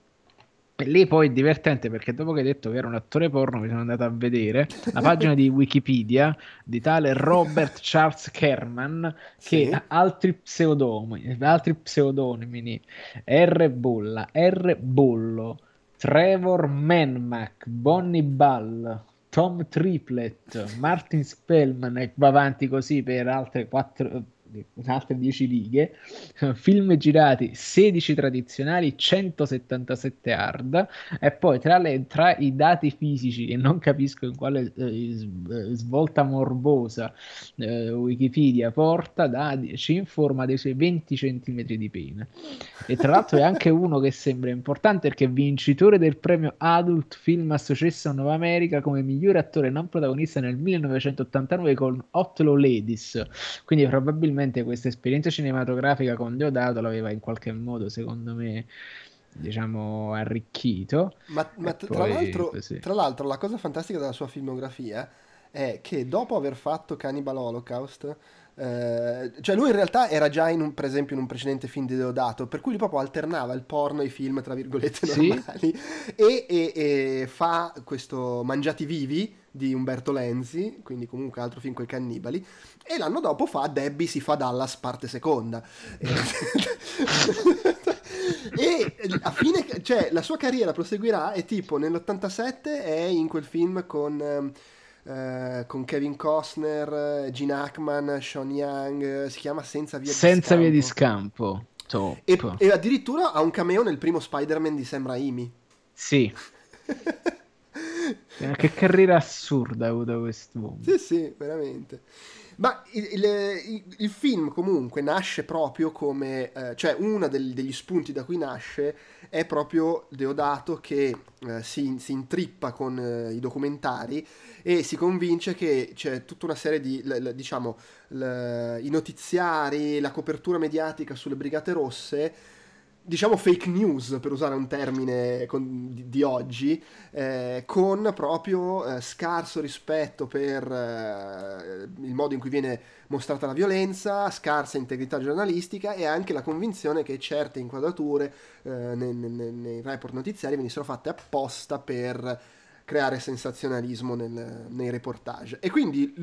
e lì poi è divertente perché dopo che hai detto che era un attore porno mi sono andato a vedere la pagina di Wikipedia di tale Robert Charles Kerman che sì. ha altri pseudonimi, altri pseudonimi R. Bolla, R. Bollo, Trevor Menmac, Bonnie Ball, Tom Triplet, Martin Spellman e va avanti così per altre quattro altre 10 righe, film girati 16 tradizionali, 177 hard. E poi tra, le, tra i dati fisici che non capisco in quale eh, svolta morbosa eh, Wikipedia porta, da, ci informa dei suoi 20 cm di pene. E tra l'altro è anche uno che sembra importante perché è vincitore del premio Adult Film Association of America come miglior attore non protagonista nel 1989 con Outlaw Ladies. Quindi probabilmente probabilmente questa esperienza cinematografica con Deodato l'aveva in qualche modo, secondo me, diciamo, arricchito. Ma, ma tra, l'altro, tra, l'altro, la cosa fantastica della sua filmografia è che dopo aver fatto Cannibal Holocaust, eh, cioè lui in realtà era già in un, per esempio in un precedente film di Deodato, per cui lui proprio alternava il porno e i film, tra virgolette, normali, sì? e, e, e fa questo Mangiati Vivi, di Umberto Lenzi, quindi comunque altro film con i cannibali, e l'anno dopo fa Debbie si fa Dallas parte seconda. e a fine, cioè la sua carriera proseguirà e tipo nell'87 è in quel film con... Uh, con Kevin Costner, Gene Hackman, Sean Young, si chiama Senza via di Senza scampo. via di scampo. E, e, addirittura ha un cameo nel primo Spider-Man di Sam Raimi. Sì. Eh, che carriera assurda ha avuto quest'uomo. Sì, sì, veramente. Ma il, il, il, film comunque nasce proprio come, eh, cioè uno degli spunti da cui nasce è proprio Deodato che eh, si, si, intrippa con eh, i documentari e si convince che c'è tutta una serie di, l, l, diciamo, l, i notiziari, la copertura mediatica sulle Brigate Rosse diciamo fake news per usare un termine con, di, di, oggi eh, con proprio eh, scarso rispetto per eh, il modo in cui viene mostrata la violenza scarsa integrità giornalistica e anche la convinzione che certe inquadrature eh, nei, nei, nei, report notiziari venissero fatte apposta per creare sensazionalismo nel, nei reportage. E quindi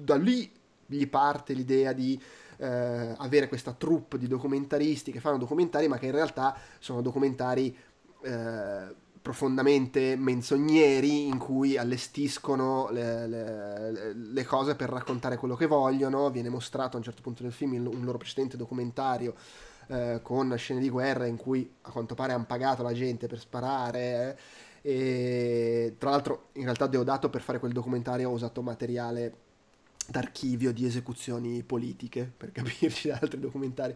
da lì gli parte l'idea di eh, avere questa troupe di documentaristi che fanno documentari, ma che in realtà sono documentari eh, profondamente menzogneri in cui allestiscono le, le, le, cose per raccontare quello che vogliono. Viene mostrato a un certo punto del film un loro precedente documentario. Eh, con scene di guerra in cui a quanto pare hanno pagato la gente per sparare eh, e tra l'altro in realtà Deodato per fare quel documentario ha usato materiale d'archivio di esecuzioni politiche, per capirci da altri documentari.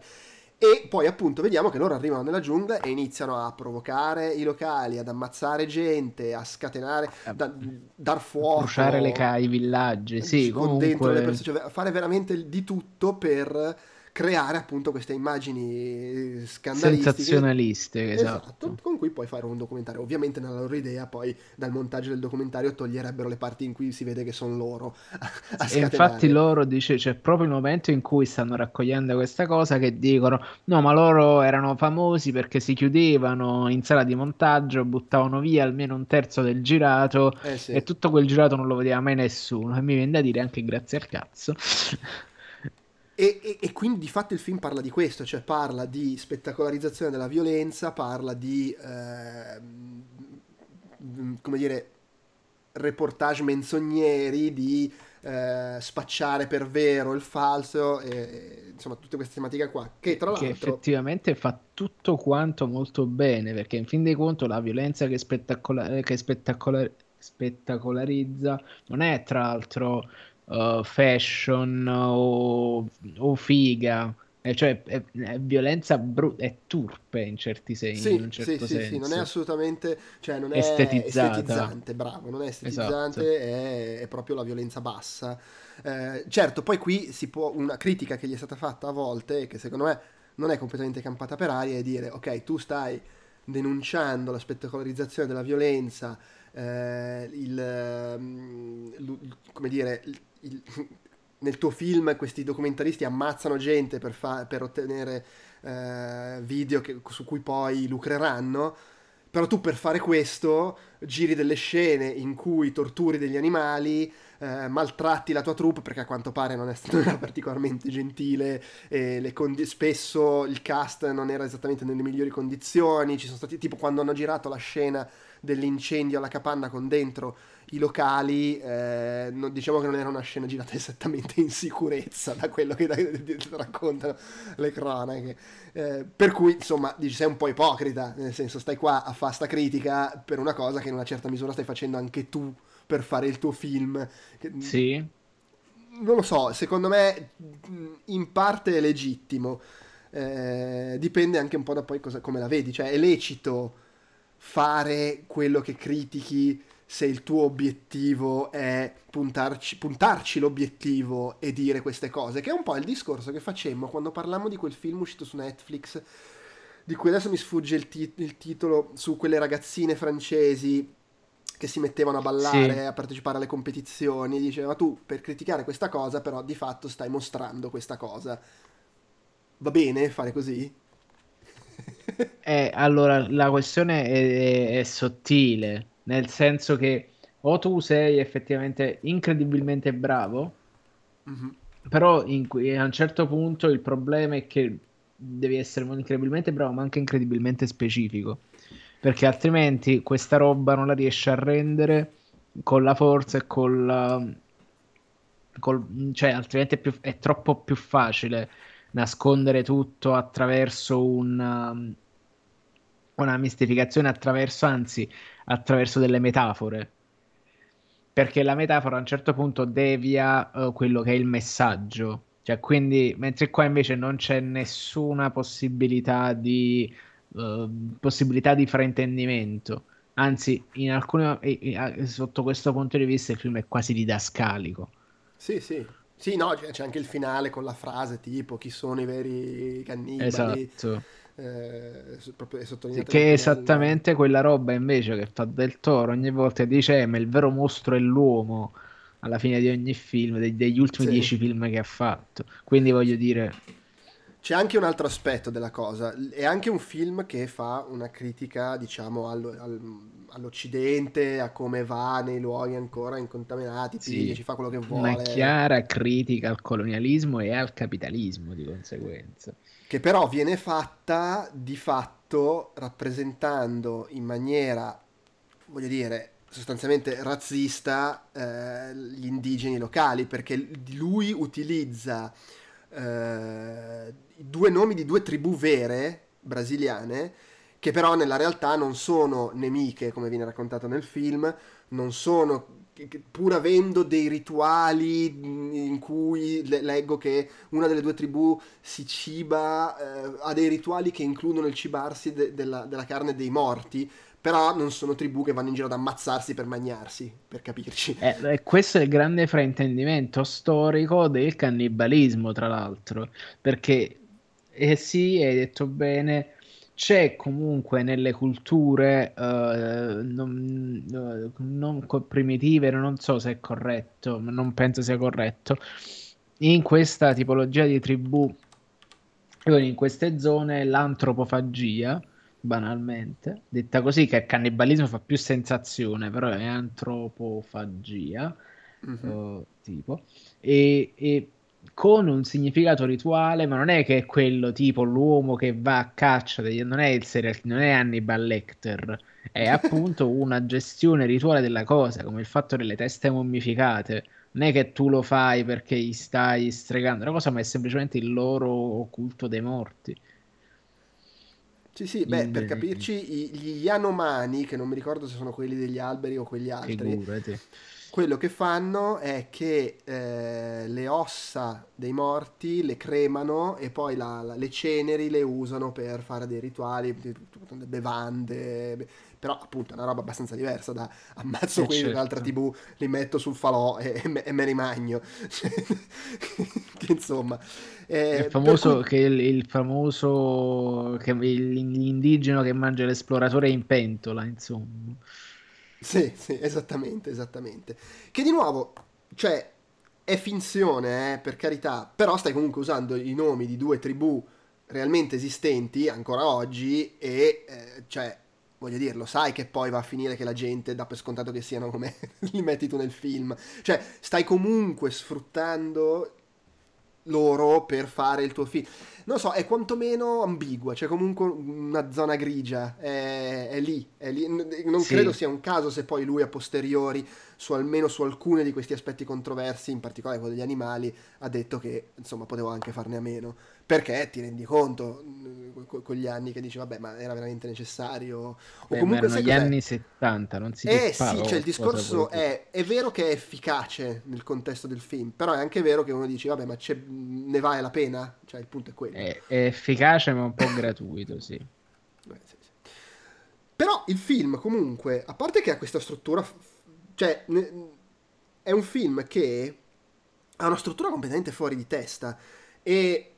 E poi appunto vediamo che loro arrivano nella giungla e iniziano a provocare i locali, ad ammazzare gente, a scatenare, a da, dar fuoco. Bruciare le ca- i villaggi, sì, comunque... dentro le persone, cioè, fare veramente di tutto per creare appunto queste immagini scandalistiche sensazionaliste esatto. esatto. con cui puoi fare un documentario ovviamente nella loro idea poi dal montaggio del documentario toglierebbero le parti in cui si vede che sono loro a, e infatti loro dice c'è proprio il momento in cui stanno raccogliendo questa cosa che dicono no ma loro erano famosi perché si chiudevano in sala di montaggio buttavano via almeno un terzo del girato eh sì. e tutto quel girato non lo vedeva mai nessuno e mi viene da dire anche grazie al cazzo e, e, e, quindi di fatto il film parla di questo, cioè parla di spettacolarizzazione della violenza, parla di, eh, come dire, reportage menzogneri, di eh, spacciare per vero il falso, e, insomma tutte queste tematiche qua, che tra l'altro... Che effettivamente fa tutto quanto molto bene, perché in fin dei conti la violenza che, spettacola- che spettacola- spettacolarizza non è tra l'altro uh, fashion o, o figa. E cioè è, è violenza brutta, è turpe in certi sensi. Sì, in certo sì, senso. sì, non è assolutamente, cioè non è estetizzante, bravo, non è estetizzante, esatto. è, è, proprio la violenza bassa. Eh, certo, poi qui si può, una critica che gli è stata fatta a volte, che secondo me non è completamente campata per aria, è dire, ok, tu stai denunciando la spettacolarizzazione della violenza, eh, il, mm, come dire, il, nel tuo film questi documentaristi ammazzano gente per, fa, per ottenere eh, video che, su cui poi lucreranno, però tu per fare questo giri delle scene in cui torturi degli animali, eh, maltratti la tua troupe perché a quanto pare non, è, era particolarmente gentile condi- spesso il cast non era esattamente nelle migliori condizioni, ci sono stati tipo quando hanno girato la scena dell'incendio alla capanna con dentro i locali, eh, non, diciamo che non era una scena girata esattamente in sicurezza da quello che da, raccontano le cronache. Eh, per cui, insomma, dici, sei un po' ipocrita, nel senso stai qua a fare sta critica per una cosa che in una certa misura stai facendo anche tu per fare il tuo film. Sì. Non lo so, secondo me in parte è legittimo. Eh, dipende anche un po' da poi cosa, come la vedi, cioè è lecito fare quello che critichi se il tuo obiettivo è puntarci, puntarci l'obiettivo e dire queste cose, che è un po' il discorso che facemmo quando parlammo di quel film uscito su Netflix, di cui adesso mi sfugge il, tit- il titolo, su quelle ragazzine francesi che si mettevano a ballare, sì. a partecipare alle competizioni, diceva tu per criticare questa cosa però di fatto stai mostrando questa cosa. Va bene fare così? Eh, allora la questione è, è, sottile nel senso che o tu sei effettivamente incredibilmente bravo, mm-hmm. però in, a un certo punto il problema è che devi essere incredibilmente bravo, ma anche incredibilmente specifico, perché altrimenti questa roba non la riesci a rendere con la forza e con la... Col, cioè, altrimenti è, più, è troppo più facile nascondere tutto attraverso una, una mistificazione, attraverso, anzi, attraverso delle metafore. Perché la metafora a un certo punto devia uh, quello che è il messaggio. Cioè, quindi, mentre qua invece non c'è nessuna possibilità di, uh, possibilità di fraintendimento. Anzi, in alcune, sotto questo punto di vista il film è quasi didascalico. Sì, sì. Sì, no, c'è anche il finale con la frase tipo chi sono i veri cannibali. Esatto eh, sì, che è esattamente quella roba invece che fa del toro ogni volta dice eh, ma il vero mostro è l'uomo alla fine di ogni film degli ultimi sì. dieci film che ha fatto quindi voglio dire c'è anche un altro aspetto della cosa è anche un film che fa una critica diciamo allo, al, all'Occidente a come va nei luoghi ancora incontaminati sì. ci fa quello che vuole una chiara critica al colonialismo e al capitalismo di conseguenza che però viene fatta di fatto rappresentando in maniera, voglio dire, sostanzialmente razzista eh, gli indigeni locali, perché lui utilizza eh, due nomi di due tribù vere brasiliane, che però nella realtà non sono nemiche, come viene raccontato nel film, non sono pur avendo dei rituali in cui leggo che una delle due tribù si ciba, eh, ha dei rituali che includono il cibarsi de- della, della, carne dei morti, Però non sono tribù che vanno in giro ad ammazzarsi per mangiarsi, per capirci. Eh, questo è il grande fraintendimento storico del cannibalismo, tra l'altro, perché eh sì, hai detto bene, c'è comunque nelle culture uh, non, uh, non primitive, non so se è corretto, ma non penso sia corretto, in questa tipologia di tribù, in queste zone, l'antropofagia, banalmente, detta così, che il cannibalismo fa più sensazione, però è antropofagia, mm-hmm. uh, tipo, e, e con un significato rituale, ma non è che è quello tipo l'uomo che va a caccia, non è il serial, non è Hannibal Lecter, è appunto una gestione rituale della cosa, come il fatto delle teste mummificate. Non è che tu lo fai perché gli stai stregando la cosa, ma è semplicemente il loro culto dei morti. Sì, sì, beh, per capirci, gli Yanomani, che non mi ricordo se sono quelli degli alberi o quegli altri, Figurati quello che fanno è che eh, le ossa dei morti le cremano e poi la, la, le ceneri le usano per fare dei rituali, le bevande, però appunto è una roba abbastanza diversa da ammazzo eh, quelli certo. dell'altra tv, li metto sul falò e, e, e me li magno. che insomma... Eh, il famoso, cui... che il, il famoso che l'indigeno che mangia l'esploratore in pentola, insomma. Sì, sì, esattamente, esattamente. Che di nuovo, cioè, è finzione, eh, per carità, però stai comunque usando i nomi di due tribù realmente esistenti ancora oggi e, eh, cioè, voglio dirlo, sai che poi va a finire che la gente dà per scontato che siano come li metti tu nel film. Cioè, stai comunque sfruttando loro per fare il tuo film. Non so, è quantomeno ambigua, c'è comunque una zona grigia, è, è lì, è lì. Non sì. credo sia un caso se poi lui a posteriori, su almeno su alcuni di questi aspetti controversi, in particolare quello degli animali, ha detto che insomma potevo anche farne a meno. Perché ti rendi conto con gli anni che dici vabbè ma era veramente necessario o Beh, comunque erano gli anni 70 non si eh sì cioè il discorso è, è vero che è efficace nel contesto del film però è anche vero che uno dice vabbè ma ne vale la pena? Cioè il punto è quello. È, è efficace ma un po' gratuito sì. Beh, sì, sì. Però il film comunque a parte che ha questa struttura cioè è un film che ha una struttura completamente fuori di testa e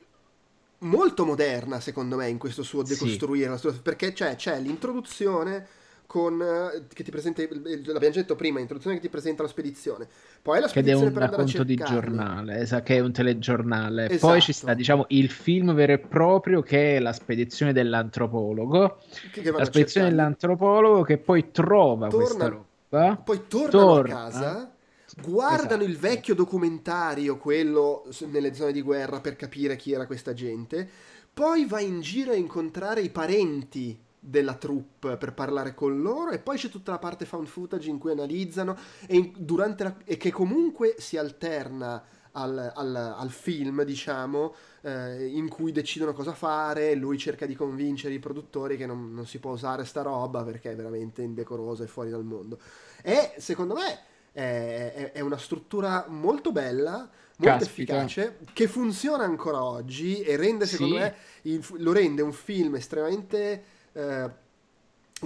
molto moderna, secondo me, in questo suo decostruire, sì. perché c'è, c'è l'introduzione con, eh, che ti presenta, l'abbiamo detto prima, l'introduzione che ti presenta la spedizione, poi la spedizione per andare a cercarli. di giornale, esatto, che è un telegiornale, esatto. poi ci sta, diciamo, il film vero e proprio che è la spedizione dell'antropologo, che, che la spedizione dell'antropologo che poi trova torna, questa roba, poi torna, a casa guardano esatto. il vecchio documentario, quello nelle zone di guerra, per capire chi era questa gente, poi va in giro a incontrare i parenti della troupe per parlare con loro e poi c'è tutta la parte found footage in cui analizzano e, la, e che comunque si alterna al, al, al film, diciamo, eh, in cui decidono cosa fare, lui cerca di convincere i produttori che non, non si può usare sta roba perché è veramente indecorosa e fuori dal mondo. E secondo me è, è una struttura molto bella, molto Caspita. efficace, che funziona ancora oggi e rende, secondo sì. me, il, lo rende un film estremamente eh,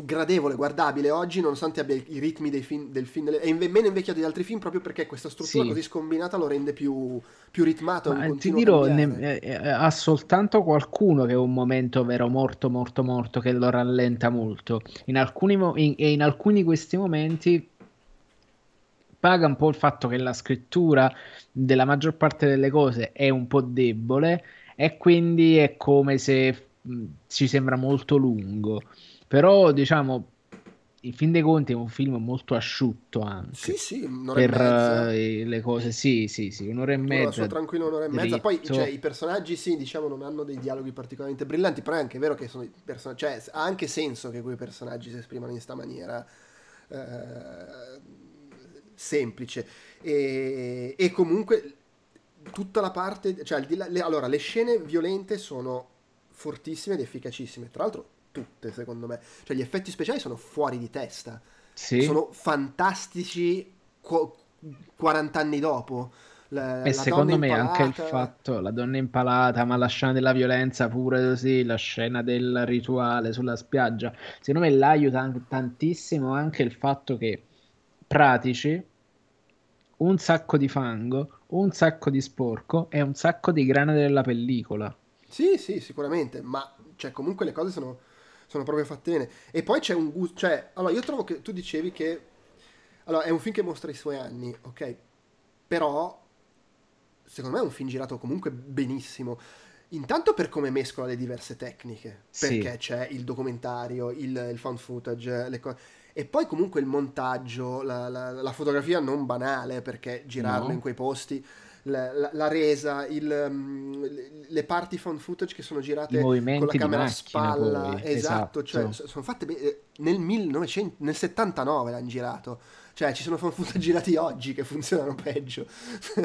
gradevole, guardabile oggi, nonostante abbia i ritmi dei film, del film, è inve- meno invecchiato di altri film proprio perché questa struttura sì. così scombinata lo rende più, più ritmato. Ma ti dirò, ne, eh, eh, ha soltanto qualcuno che è un momento vero morto, morto, morto, che lo rallenta molto. In alcuni, mo- in, e in alcuni di questi momenti paga un po' il fatto che la scrittura della maggior parte delle cose è un po' debole e quindi è come se mh, ci sembra molto lungo. Però diciamo in fin dei conti è un film molto asciutto anche. Sì, sì, un'ora per e mezza. Uh, le cose, sì, sì, sì, un'ora e mezza. Sua tranquilla un'ora e mezza. Poi cioè, i personaggi, sì, diciamo, non hanno dei dialoghi particolarmente brillanti, però è anche vero che sono i personaggi, cioè ha anche senso che quei personaggi si esprimano in sta maniera. Eh, semplice. E, e comunque tutta la parte, cioè le, allora le scene violente sono fortissime ed efficacissime, tra l'altro tutte secondo me, cioè gli effetti speciali sono fuori di testa, sì. sono fantastici qu- 40 anni dopo, La, e la secondo me anche il impalata. fatto, la donna impalata, ma la scena della violenza pure così, la scena del rituale sulla spiaggia, secondo me là aiuta an- tantissimo anche il fatto che pratici, un sacco di fango, un sacco di sporco e un sacco di grana della pellicola. Sì, sì, sicuramente, ma cioè, comunque le cose sono, sono proprio fatte bene. E poi c'è un gusto, cioè, allora io trovo che tu dicevi che, allora è un film che mostra i suoi anni, ok? Però, secondo me è un film girato comunque benissimo. Intanto per come mescola le diverse tecniche, Sì, perché c'è il documentario, il, il found footage, le cose... E poi comunque il montaggio, la, la- la fotografia non banale, perché girarlo in no? quei posti, la, la- resa, il, mm, le parti found footage che sono girate con la camera a spalla, poi, esatto, cioè esatto. so- sono fatte bene. eh, Nel 1900, nel 79 l'hanno girato, cioè ci sono footage girati oggi che funzionano peggio.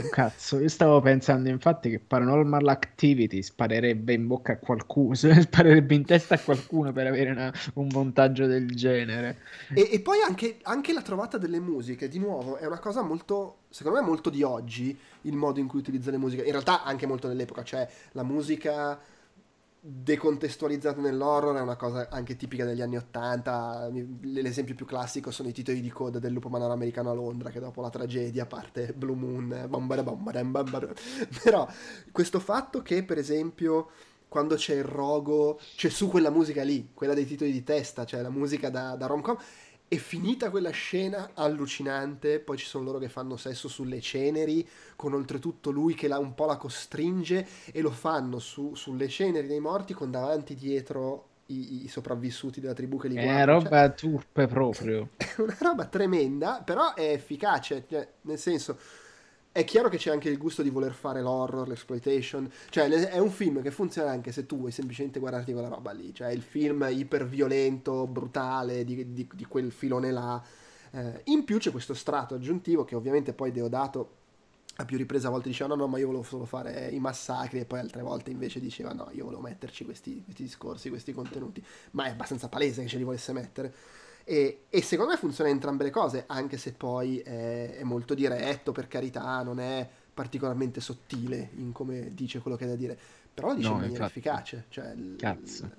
Cazzo, io stavo pensando infatti che Paranormal Activity sparerebbe in bocca a qualcuno, sparerebbe in testa a qualcuno per avere una- un montaggio del genere. E, e poi anche, anche la trovata delle musiche, di nuovo, è una cosa molto, secondo me, molto di oggi, il modo in cui utilizza le musiche. In realtà anche molto nell'epoca, cioè la musica decontestualizzata nell'horror è una cosa anche tipica degli anni Ottanta. L'esempio più classico sono i titoli di coda del lupo manaro americano a Londra, che dopo la tragedia parte Blue Moon, bambara. Però questo fatto che, per esempio quando c'è il rogo, c'è su quella musica lì, quella dei titoli di testa, cioè la musica da, da rom-com, è finita quella scena allucinante, poi ci sono loro che fanno sesso sulle ceneri, con oltretutto lui che la, un po' la costringe, e lo fanno su- sulle ceneri dei morti con davanti dietro i, i sopravvissuti della tribù che li È guardano. Cioè, roba turpe proprio. è una roba tremenda, però è efficace, cioè, nel senso, è chiaro che c'è anche il gusto di voler fare l'horror, l'exploitation, cioè è un film che funziona anche se tu vuoi semplicemente guardarti quella roba lì, cioè il film iperviolento, brutale, di, di- di quel filone là. Eh, in più c'è questo strato aggiuntivo che ovviamente poi Deodato a più riprese a volte diceva no no ma io volevo solo fare i massacri e poi altre volte invece diceva no io volevo metterci questi, questi discorsi, questi contenuti, ma è abbastanza palese che ce li volesse mettere. E, e secondo me funziona entrambe le cose, anche se poi è, è molto diretto, per carità, non è particolarmente sottile in come dice quello che ha da dire, però lo dice in No, maniera infatti. efficace. Cioè, Cazzo.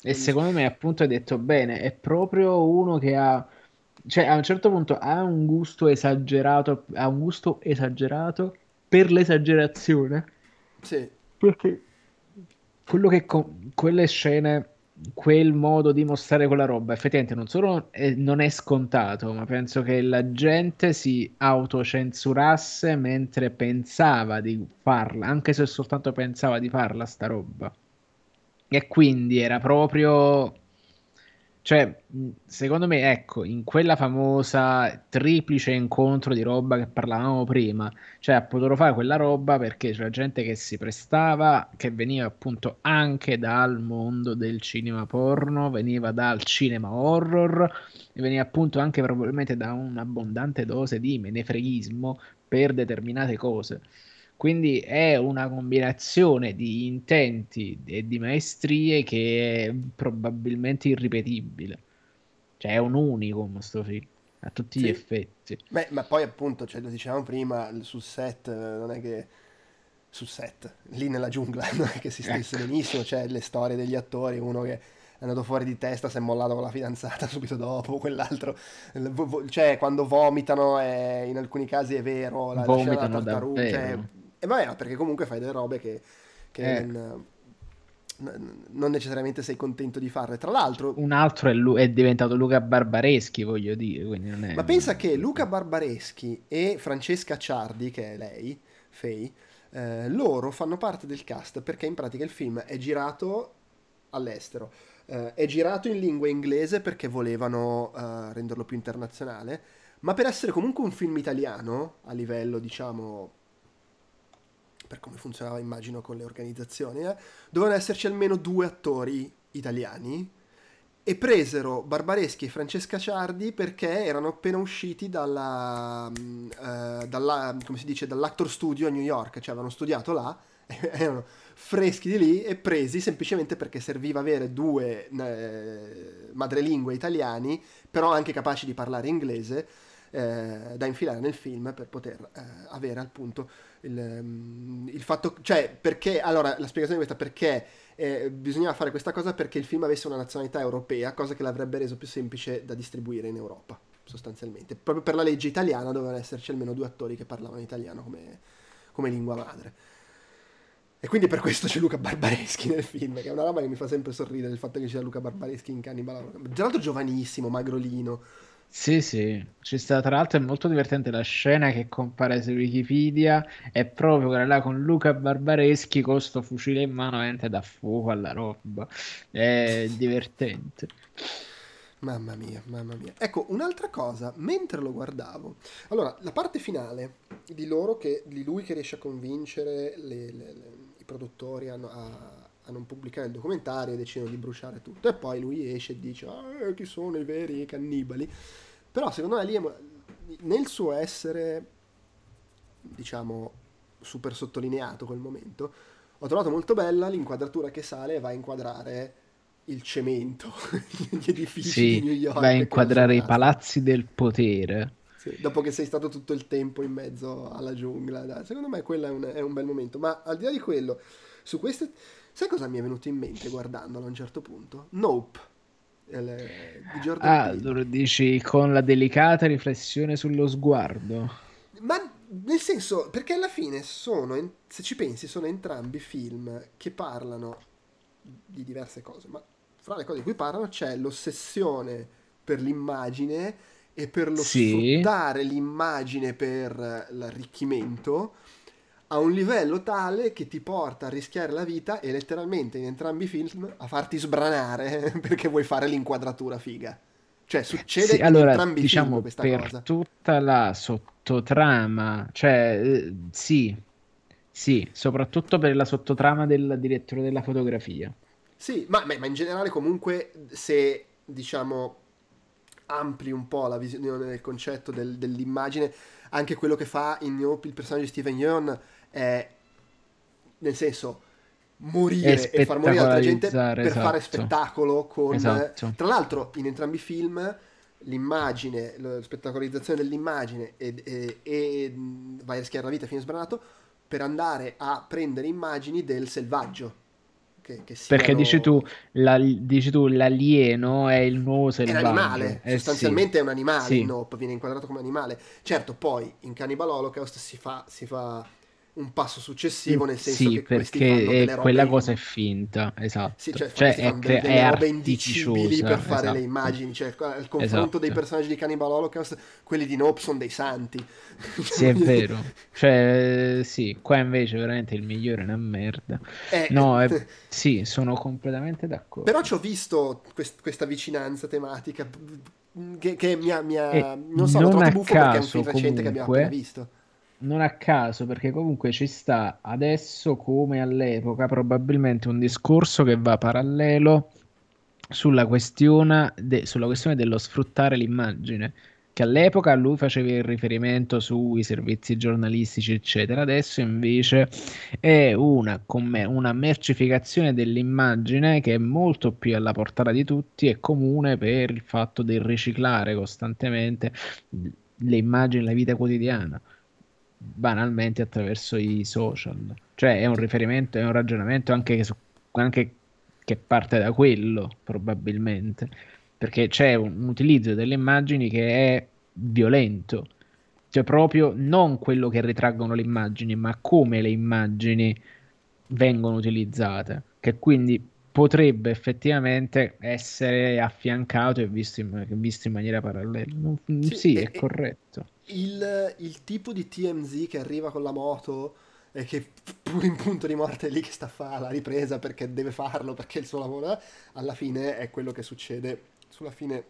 E non- secondo me, appunto, hai detto bene, è proprio uno che ha, cioè a un certo punto ha un gusto esagerato, ha un gusto esagerato per l'esagerazione. Sì, Perché quello che co- quelle scene, quel modo di mostrare quella roba, effettivamente non solo è- non è scontato, ma penso che la gente si autocensurasse mentre pensava di farla, anche se soltanto pensava di farla sta roba. E quindi era proprio, cioè, secondo me, ecco, in quella famosa triplice incontro di roba che parlavamo prima, cioè ha potuto fare quella roba perché c'era gente che si prestava, che veniva appunto anche dal mondo del cinema porno, veniva dal cinema horror e veniva appunto anche probabilmente da un'abbondante dose di menefreghismo per determinate cose. Quindi è una combinazione di intenti e di maestrie che è probabilmente irripetibile. Cioè è un unicum sto film, a tutti gli sì. effetti. Beh, ma poi appunto, cioè, lo dicevamo prima, sul set eh, non è che sul set, lì nella giungla, non è che si stesse Ecco. benissimo, c'è le storie degli attori, uno che è andato fuori di testa, si è mollato con la fidanzata subito dopo, quell'altro, cioè quando vomitano è- in alcuni casi è vero, la, la Vomitano tartaruga, cioè. E vabbè, perché comunque fai delle robe che, che Eh, non, non necessariamente sei contento di farle. Tra l'altro, un altro è, Lu- è diventato Luca Barbareschi, voglio dire, quindi non è... Ma pensa che Luca Barbareschi e Francesca Ciardi, che è lei, Fei, eh, loro fanno parte del cast perché in pratica il film è girato all'estero. Eh, è girato in lingua inglese perché volevano eh, renderlo più internazionale, ma per essere comunque un film italiano, a livello, diciamo, per come funzionava immagino con le organizzazioni, eh, dovevano esserci almeno due attori italiani e presero Barbareschi e Francesca Ciardi perché erano appena usciti dalla, mm, eh, dalla- dice, dall'Actor Studio a New York, cioè avevano studiato là, erano freschi di lì e presi semplicemente perché serviva avere due eh, madrelingue italiani, però anche capaci di parlare inglese. eh, da infilare nel film per poter eh, avere appunto il, um, il, fatto, cioè perché, allora la spiegazione è questa, perché eh, bisognava fare questa cosa perché il film avesse una nazionalità europea, cosa che l'avrebbe reso più semplice da distribuire in Europa, sostanzialmente. Proprio per la legge italiana dovevano esserci almeno due attori che parlavano italiano come, come lingua madre. E quindi per questo c'è Luca Barbareschi nel film, che è una roba che mi fa sempre sorridere il fatto che sia Luca Barbareschi in Cannibal. Tra l'altro giovanissimo, magrolino. Sì, sì, ci sta tra l'altro è molto divertente la scena che compare su Wikipedia, è proprio quella là con Luca Barbareschi con sto fucile in mano mente da fuoco alla roba, è divertente. Mamma mia, mamma mia. Ecco, un'altra cosa, mentre lo guardavo, allora, la parte finale di loro, che, di lui che riesce a convincere le, le, le, i produttori a, a, a, non pubblicare il documentario e decidono di bruciare tutto, e poi lui esce e dice, ah, chi sono i veri cannibali? Però secondo me lì, nel suo essere, diciamo, super sottolineato quel momento, ho trovato molto bella l'inquadratura che sale e va a inquadrare il cemento, gli edifici sì, di New York. Va a inquadrare i palazzi del potere. Sì, dopo che sei stato tutto il tempo in mezzo alla giungla. Secondo me quello è un, è un, bel momento. Ma al di là di quello, su queste... Sai cosa mi è venuto in mente guardandolo a un certo punto? Nope. Il, di Jordan ah, lo dici con la delicata riflessione sullo sguardo. Ma nel senso, perché alla fine sono, se ci pensi, sono entrambi film che parlano di diverse cose, ma fra le cose di cui parlano c'è l'ossessione per l'immagine e per lo sì. sfruttare l'immagine per l'arricchimento a un livello tale che ti porta a rischiare la vita e letteralmente in entrambi i film a farti sbranare perché vuoi fare l'inquadratura figa. Cioè succede sì, allora, entrambi diciamo, i film questa per cosa. tutta la sottotrama, cioè eh, sì, sì, soprattutto per la sottotrama del direttore della fotografia. Sì, ma, ma in generale comunque se diciamo ampli un po' la visione del concetto del, dell'immagine, anche quello che fa in Nope il personaggio di Steven Yeun è nel senso morire e far morire altra gente per esatto. fare spettacolo con esatto. tra l'altro in entrambi i film l'immagine la spettacolarizzazione dell'immagine e, e, e vai a rischiare la vita fino a sbranato per andare a prendere immagini del selvaggio che, che siano... Perché dici tu, la, dici tu, l'alieno è il nuovo selvaggio. È un animale, eh, sostanzialmente sì. è un animale, sì. Nope viene inquadrato come animale. Certo, poi in Cannibal Holocaust si fa, si fa un passo successivo nel senso sì, che perché è, quella cosa è finta esatto. Sì, cioè, cioè è, delle, delle robe indicibili per fare esatto. le immagini cioè il confronto esatto. dei personaggi di Cannibal Holocaust quelli di Nope sono dei santi. Sì è vero. Cioè sì qua invece veramente il migliore è una merda. Eh, no è, sì sono completamente d'accordo. Però ci ho visto quest- questa vicinanza tematica che, che mi ha, mi ha non so, non l'ho trovato buffo perché è un film recente che abbiamo appena visto non a caso, perché comunque ci sta adesso come all'epoca probabilmente un discorso che va parallelo sulla questione, de- sulla questione dello sfruttare l'immagine, che all'epoca lui faceva il riferimento sui servizi giornalistici, eccetera, adesso invece è una, una mercificazione dell'immagine che è molto più alla portata di tutti e comune per il fatto di riciclare costantemente le immagini nella vita quotidiana banalmente attraverso i social. Cioè è un riferimento, è un ragionamento anche, su, anche che parte da quello, probabilmente, perché c'è un, un utilizzo delle immagini che è violento, cioè proprio non quello che ritraggono le immagini, ma come le immagini vengono utilizzate, che quindi potrebbe effettivamente essere affiancato e visto in, visto in maniera parallela. Sì, sì è, è corretto il, il, tipo di TMZ che arriva con la moto e che pure in punto di morte è lì che sta a fare la ripresa perché deve farlo, perché è il suo lavoro, alla fine è quello che succede sulla fine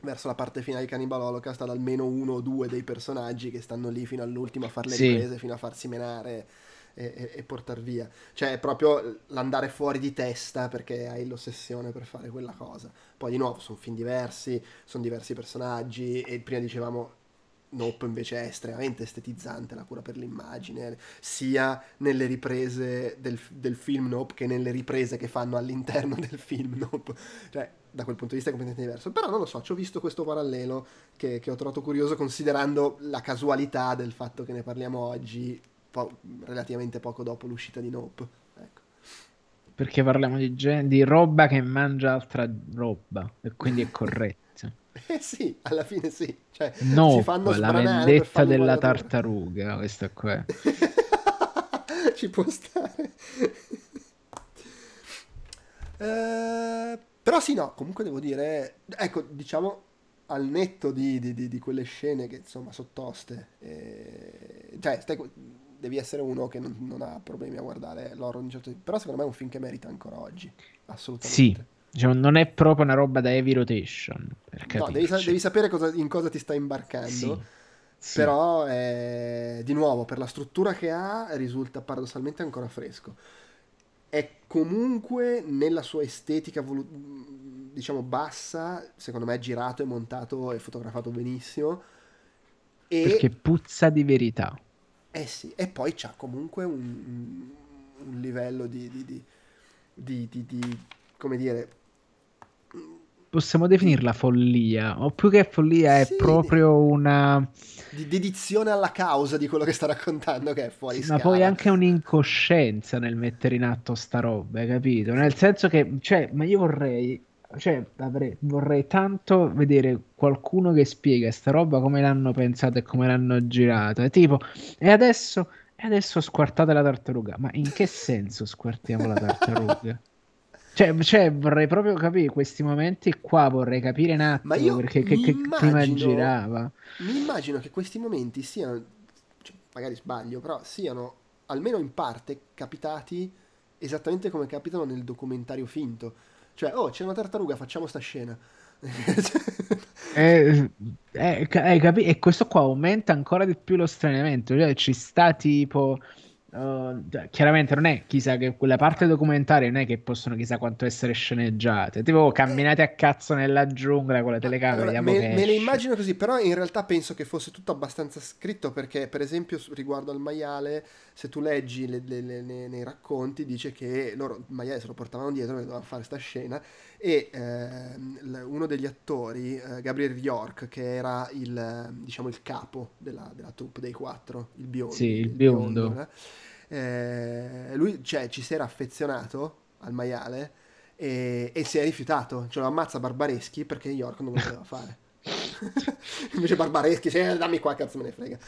verso la parte finale di Cannibal Holocaust ad almeno uno o due dei personaggi che stanno lì fino all'ultimo a fare le sì. riprese, fino a farsi menare e, e, portare via. Cioè è proprio l'andare fuori di testa perché hai l'ossessione per fare quella cosa. Poi di nuovo sono film diversi, sono diversi personaggi e prima dicevamo Nope invece è estremamente estetizzante la cura per l'immagine, sia nelle riprese del, del, film Nope che nelle riprese che fanno all'interno del film Nope. Cioè, da quel punto di vista è completamente diverso. Però non lo so, ci ho visto questo parallelo che, che ho trovato curioso considerando la casualità del fatto che ne parliamo oggi, po- relativamente poco dopo l'uscita di Nope. Ecco. Perché parliamo di, gen- di roba che mangia altra roba e quindi è corretto. eh sì, alla fine sì. Cioè, no, la vendetta della tartaruga, questa qua. Ci può stare. Eh, però sì, no, comunque devo dire, ecco, diciamo, al netto di, di- di- di quelle scene che insomma sono toste, eh, cioè, stai- devi essere uno che non, non ha problemi a guardare l'horror di un certo tipo, però secondo me è un film che merita ancora oggi, Sì, assolutamente. diciamo, non è proprio una roba da heavy rotation, No, devi, sa- devi sapere cosa- in cosa ti stai imbarcando. Sì, sì. Però, eh, di nuovo, per la struttura che ha, risulta paradossalmente ancora fresco. È comunque nella sua estetica, volu- diciamo, bassa, secondo me è girato e montato e fotografato benissimo. E, Perché puzza di verità. Eh sì, e poi c'ha comunque un, un livello di, di- di- di- come dire, Possiamo definirla follia, o più che follia è Sì. proprio una... di dedizione alla causa di quello che sta raccontando, che è fuori Sì, ma poi anche un'incoscienza nel mettere in atto sta roba, capito? Nel senso che, cioè, ma io vorrei, cioè, avrei- vorrei tanto vedere qualcuno che spiega sta roba come l'hanno pensata e come l'hanno girata. Tipo, e adesso, e adesso squartate la tartaruga. Ma in che senso squartiamo la tartaruga? Cioè, cioè, vorrei proprio capire questi momenti qua, vorrei capire un Ma attimo io perché che, mi che immagino- girava. Mi immagino che questi momenti siano, cioè, magari sbaglio, però siano almeno in parte capitati esattamente come capitano nel documentario finto. Cioè, oh, c'è una tartaruga, facciamo sta scena. Eh, eh, capi- E questo qua aumenta ancora di più lo stranamento. Cioè, ci sta tipo. Uh, chiaramente non è chissà che quella parte documentaria non è che possono chissà quanto essere sceneggiate. Tipo, oh, camminate a cazzo nella giungla con la telecamera, Allora, me, me le immagino così, però in realtà penso che fosse tutto abbastanza scritto perché, per esempio, riguardo al maiale, se tu leggi le- le- le- le- nei racconti, dice che loro il maiale se lo portavano dietro e dovevano fare sta scena e l- uno degli attori, eh, Gabriel York, che era il, eh, diciamo, il capo della, della troupe dei quattro, il biondo, Sì, il biondo. eh, eh, lui cioè, ci si era affezionato al maiale e, e si è rifiutato, cioè lo ammazza Barbareschi perché York non lo voleva fare. Invece Barbareschi, sì, dammi qua, cazzo me ne frega.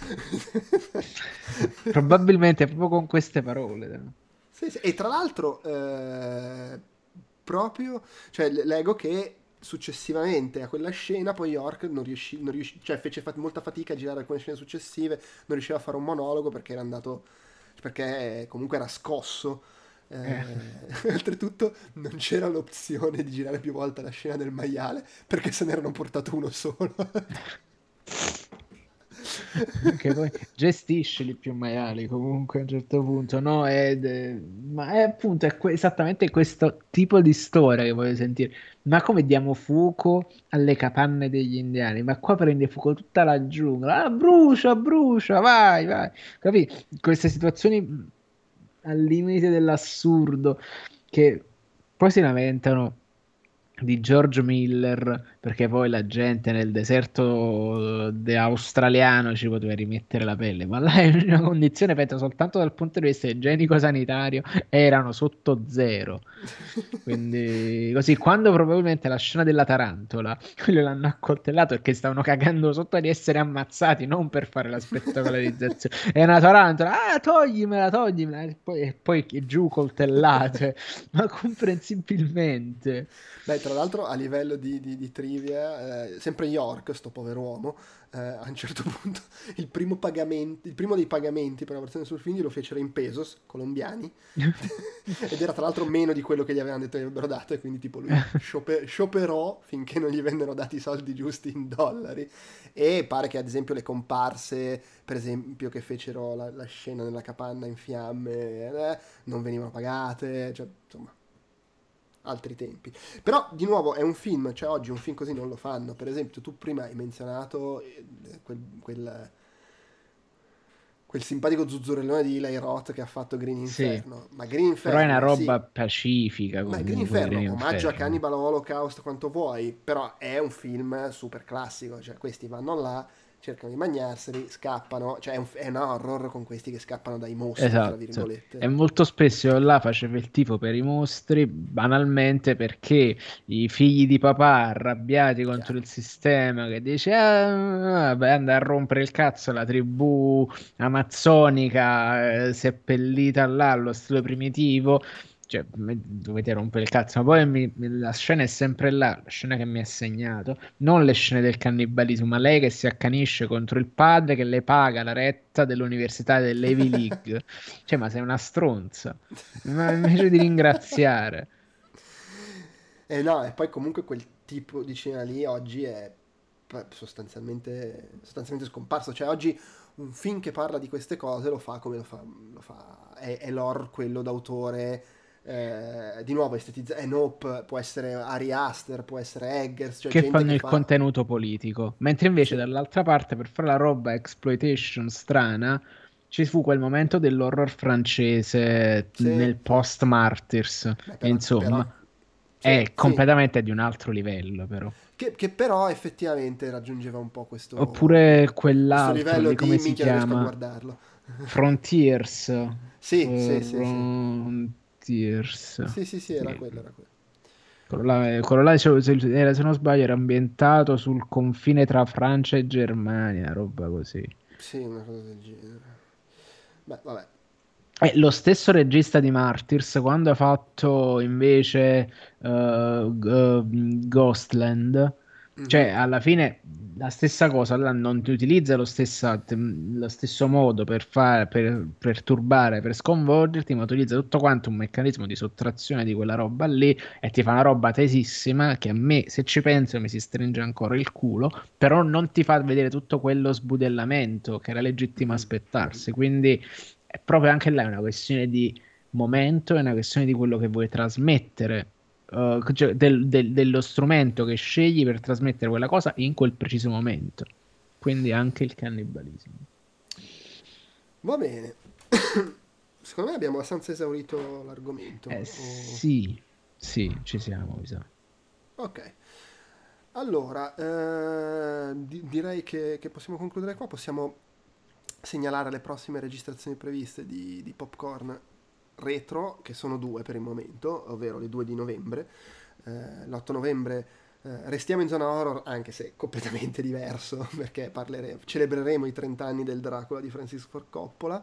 Probabilmente proprio con queste parole. Sì, sì. E tra l'altro, eh, proprio, cioè, le- leggo che successivamente a quella scena poi York non riuscì, non riuscì- cioè fece fat- molta fatica a girare alcune scene successive, non riusciva a fare un monologo perché era andato, perché comunque era scosso. Eh, oltretutto non c'era l'opzione di girare più volte la scena del maiale perché se ne erano portato uno solo. Che poi gestiscili più maiali comunque a un certo punto, no? Ed, eh, ma è appunto è que- esattamente questo tipo di storia che voglio sentire. Ma come diamo fuoco alle capanne degli indiani? Ma qua prende fuoco tutta la giungla. Ah, brucia, brucia, vai, vai. Capì? Queste situazioni al limite dell'assurdo che poi si lamentano di George Miller perché poi la gente nel deserto de- australiano ci poteva rimettere la pelle, ma là è una condizione, penso, soltanto dal punto di vista igienico-sanitario erano sotto zero. Quindi così, quando probabilmente la scena della tarantola, quello l'hanno accoltellato perché stavano cagando sotto di essere ammazzati, non per fare la spettacolarizzazione. È una tarantola, ah, toglimela, toglimela, e poi, e poi giù coltellate, ma comprensibilmente. Beh, tra l'altro a livello di, di- di trivia, eh, sempre York, sto pover'uomo, eh, a un certo punto il primo, pagamento, il primo dei pagamenti per la versione sul film glielo fecero in pesos colombiani. Ed era tra l'altro meno di quello che gli avevano detto che avrebbero dato e quindi tipo lui sciope- scioperò finché non gli vennero dati i soldi giusti in dollari. E pare che ad esempio le comparse, per esempio che fecero la, la scena nella capanna in fiamme, eh, non venivano pagate, cioè insomma altri tempi. Però, di nuovo, è un film, cioè oggi un film così non lo fanno. Per esempio, tu prima hai menzionato eh, quel, quel- quel simpatico zuzzurellone di Eli Roth che ha fatto Green Inferno. Sì. Ma Green Inferno Però è una roba sì. pacifica. Ma Green Inferno, omaggio a Cannibal Holocaust quanto vuoi, però è un film super classico, cioè questi vanno là, cercano di magnarseli, scappano, cioè è un, è un horror con questi che scappano dai mostri, tra Esatto. virgolette. E molto spesso là facevo il tifo per i mostri, banalmente perché i figli di papà arrabbiati contro Chiaro. il sistema che dice ah, vabbè, anda a rompere il cazzo la tribù amazzonica eh, seppellita là allo stile primitivo. Cioè, dovete rompere il cazzo, ma poi mi- la scena è sempre là, la scena che mi ha segnato, non le scene del cannibalismo, ma lei che si accanisce contro il padre che le paga la retta dell'università dell'Ivy League. Cioè, ma sei una stronza. Ma invece di ringraziare. Eh no, e poi comunque quel tipo di cinema lì oggi è sostanzialmente, sostanzialmente scomparso. Cioè oggi un film che parla di queste cose lo fa come lo fa, lo fa è, è l'horror quello d'autore, eh, di nuovo estetizzato, è Nope, può essere Ari Aster, può essere Eggers, cioè che fanno che il fa... contenuto politico. Mentre invece Sì. dall'altra parte, per fare la roba exploitation strana, ci fu quel momento dell'horror francese Sì, nel post Martyrs. Però- Insomma, però- sì, è completamente di un altro livello, però. Che, che però effettivamente raggiungeva un po' questo, Oppure questo quell'altro livello lì, di come si chiama? guardarlo. Frontiers. Sì, sì, sì, sì. Frontiers. Sì, sì, sì, era Sì. quello, era quello. Quello là, quello là, se, se- era- se non sbaglio, era ambientato sul confine tra Francia e Germania, roba così. Sì, una cosa del genere. Beh, vabbè. E lo stesso regista di Martyrs, quando ha fatto invece eh, G- eh, Ghostland. Cioè alla fine la stessa cosa, là non ti utilizza lo, stessa- lo stesso modo per fare, per perturbare, per sconvolgerti, ma utilizza tutto quanto un meccanismo di sottrazione di quella roba lì e ti fa una roba tesissima che a me, se ci penso, mi si stringe ancora il culo, però non ti fa vedere tutto quello sbudellamento che era legittimo aspettarsi. Quindi è proprio anche là una questione di momento, è una questione di quello che vuoi trasmettere, eh, cioè del- del- dello strumento che scegli per trasmettere quella cosa in quel preciso momento. Quindi anche il cannibalismo. Va bene. Secondo me abbiamo abbastanza esaurito l'argomento. Eh, O- sì, sì, ci siamo, mi sa. Ok. Allora, eh, di- direi che, che possiamo concludere qua. Possiamo segnalare le prossime registrazioni previste di, di Popcorn Retro, che sono due per il momento, ovvero le due di novembre. Eh, l'8 novembre eh, restiamo in zona horror, anche se completamente diverso, perché parlere- celebreremo i 30 anni del Dracula di Francis Ford Coppola.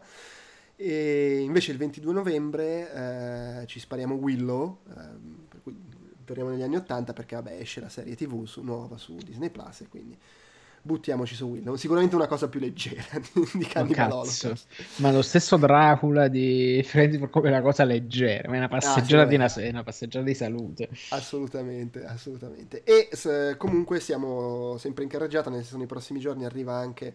E invece il 22 novembre eh, ci spariamo Willow, ehm, per cui torniamo negli anni 80 perché vabbè esce la serie tv su- nuova su Disney Plus e quindi buttiamoci su Willow. Sicuramente una cosa più leggera di, di Cannibal cazzo. Holocaust. Ma lo stesso Dracula di Freddy for come una cosa leggera, ma è una passeggiata, di, Ah, vabbè. una- una passeggiata di salute. Assolutamente, assolutamente. E s- comunque siamo sempre in carreggiata, nel senso nei prossimi giorni arriva anche...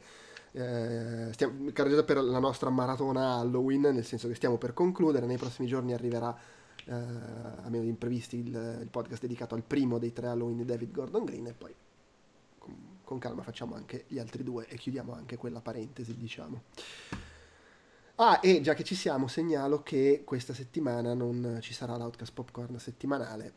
Eh, stiamo in carreggiata per la nostra maratona Halloween, nel senso che stiamo per concludere, nei prossimi giorni arriverà, eh, a meno di imprevisti, il, il podcast dedicato al primo dei tre Halloween di David Gordon Green e poi con, calma facciamo anche gli altri due e chiudiamo anche quella parentesi, diciamo. Ah, e già che ci siamo, segnalo che questa settimana non ci sarà l'Outcast Popcorn settimanale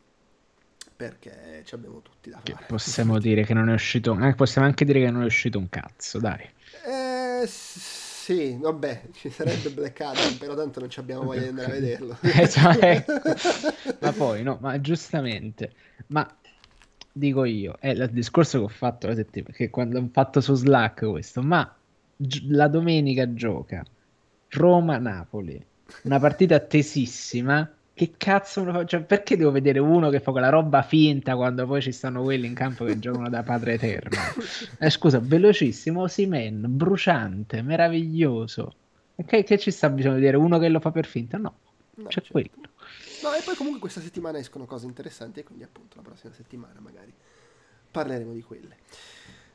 perché ci abbiamo tutti da fare. possiamo dire che non è uscito, eh, possiamo anche dire che non è uscito un cazzo, dai. Eh, sì, vabbè, ci sarebbe Black Adam, però tanto non ci abbiamo voglia di andare a vederlo. Eh, cioè, ecco. Ma poi, no, ma giustamente, ma dico io, è il discorso che ho fatto la settimana, che quando ho fatto su Slack questo, ma gi- la domenica gioca Roma-Napoli, una partita tesissima. Che cazzo me lo fa- cioè, perché devo vedere uno che fa quella roba finta quando poi ci stanno quelli in campo che giocano da padre eterno? Eh, scusa, velocissimo, Osimen, bruciante, meraviglioso. Che, che ci sta bisogno di vedere uno che lo fa per finta? No, No, c'è certo. quello. No, e poi comunque questa settimana escono cose interessanti e quindi appunto la prossima settimana magari parleremo di quelle.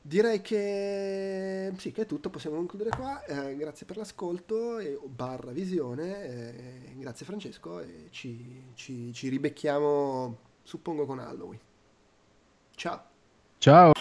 Direi che sì, che è tutto, possiamo concludere qua. Eh, grazie per l'ascolto e barra visione. eh, grazie Francesco e ci, ci, ci ribecchiamo suppongo con Halloween. Ciao. Ciao.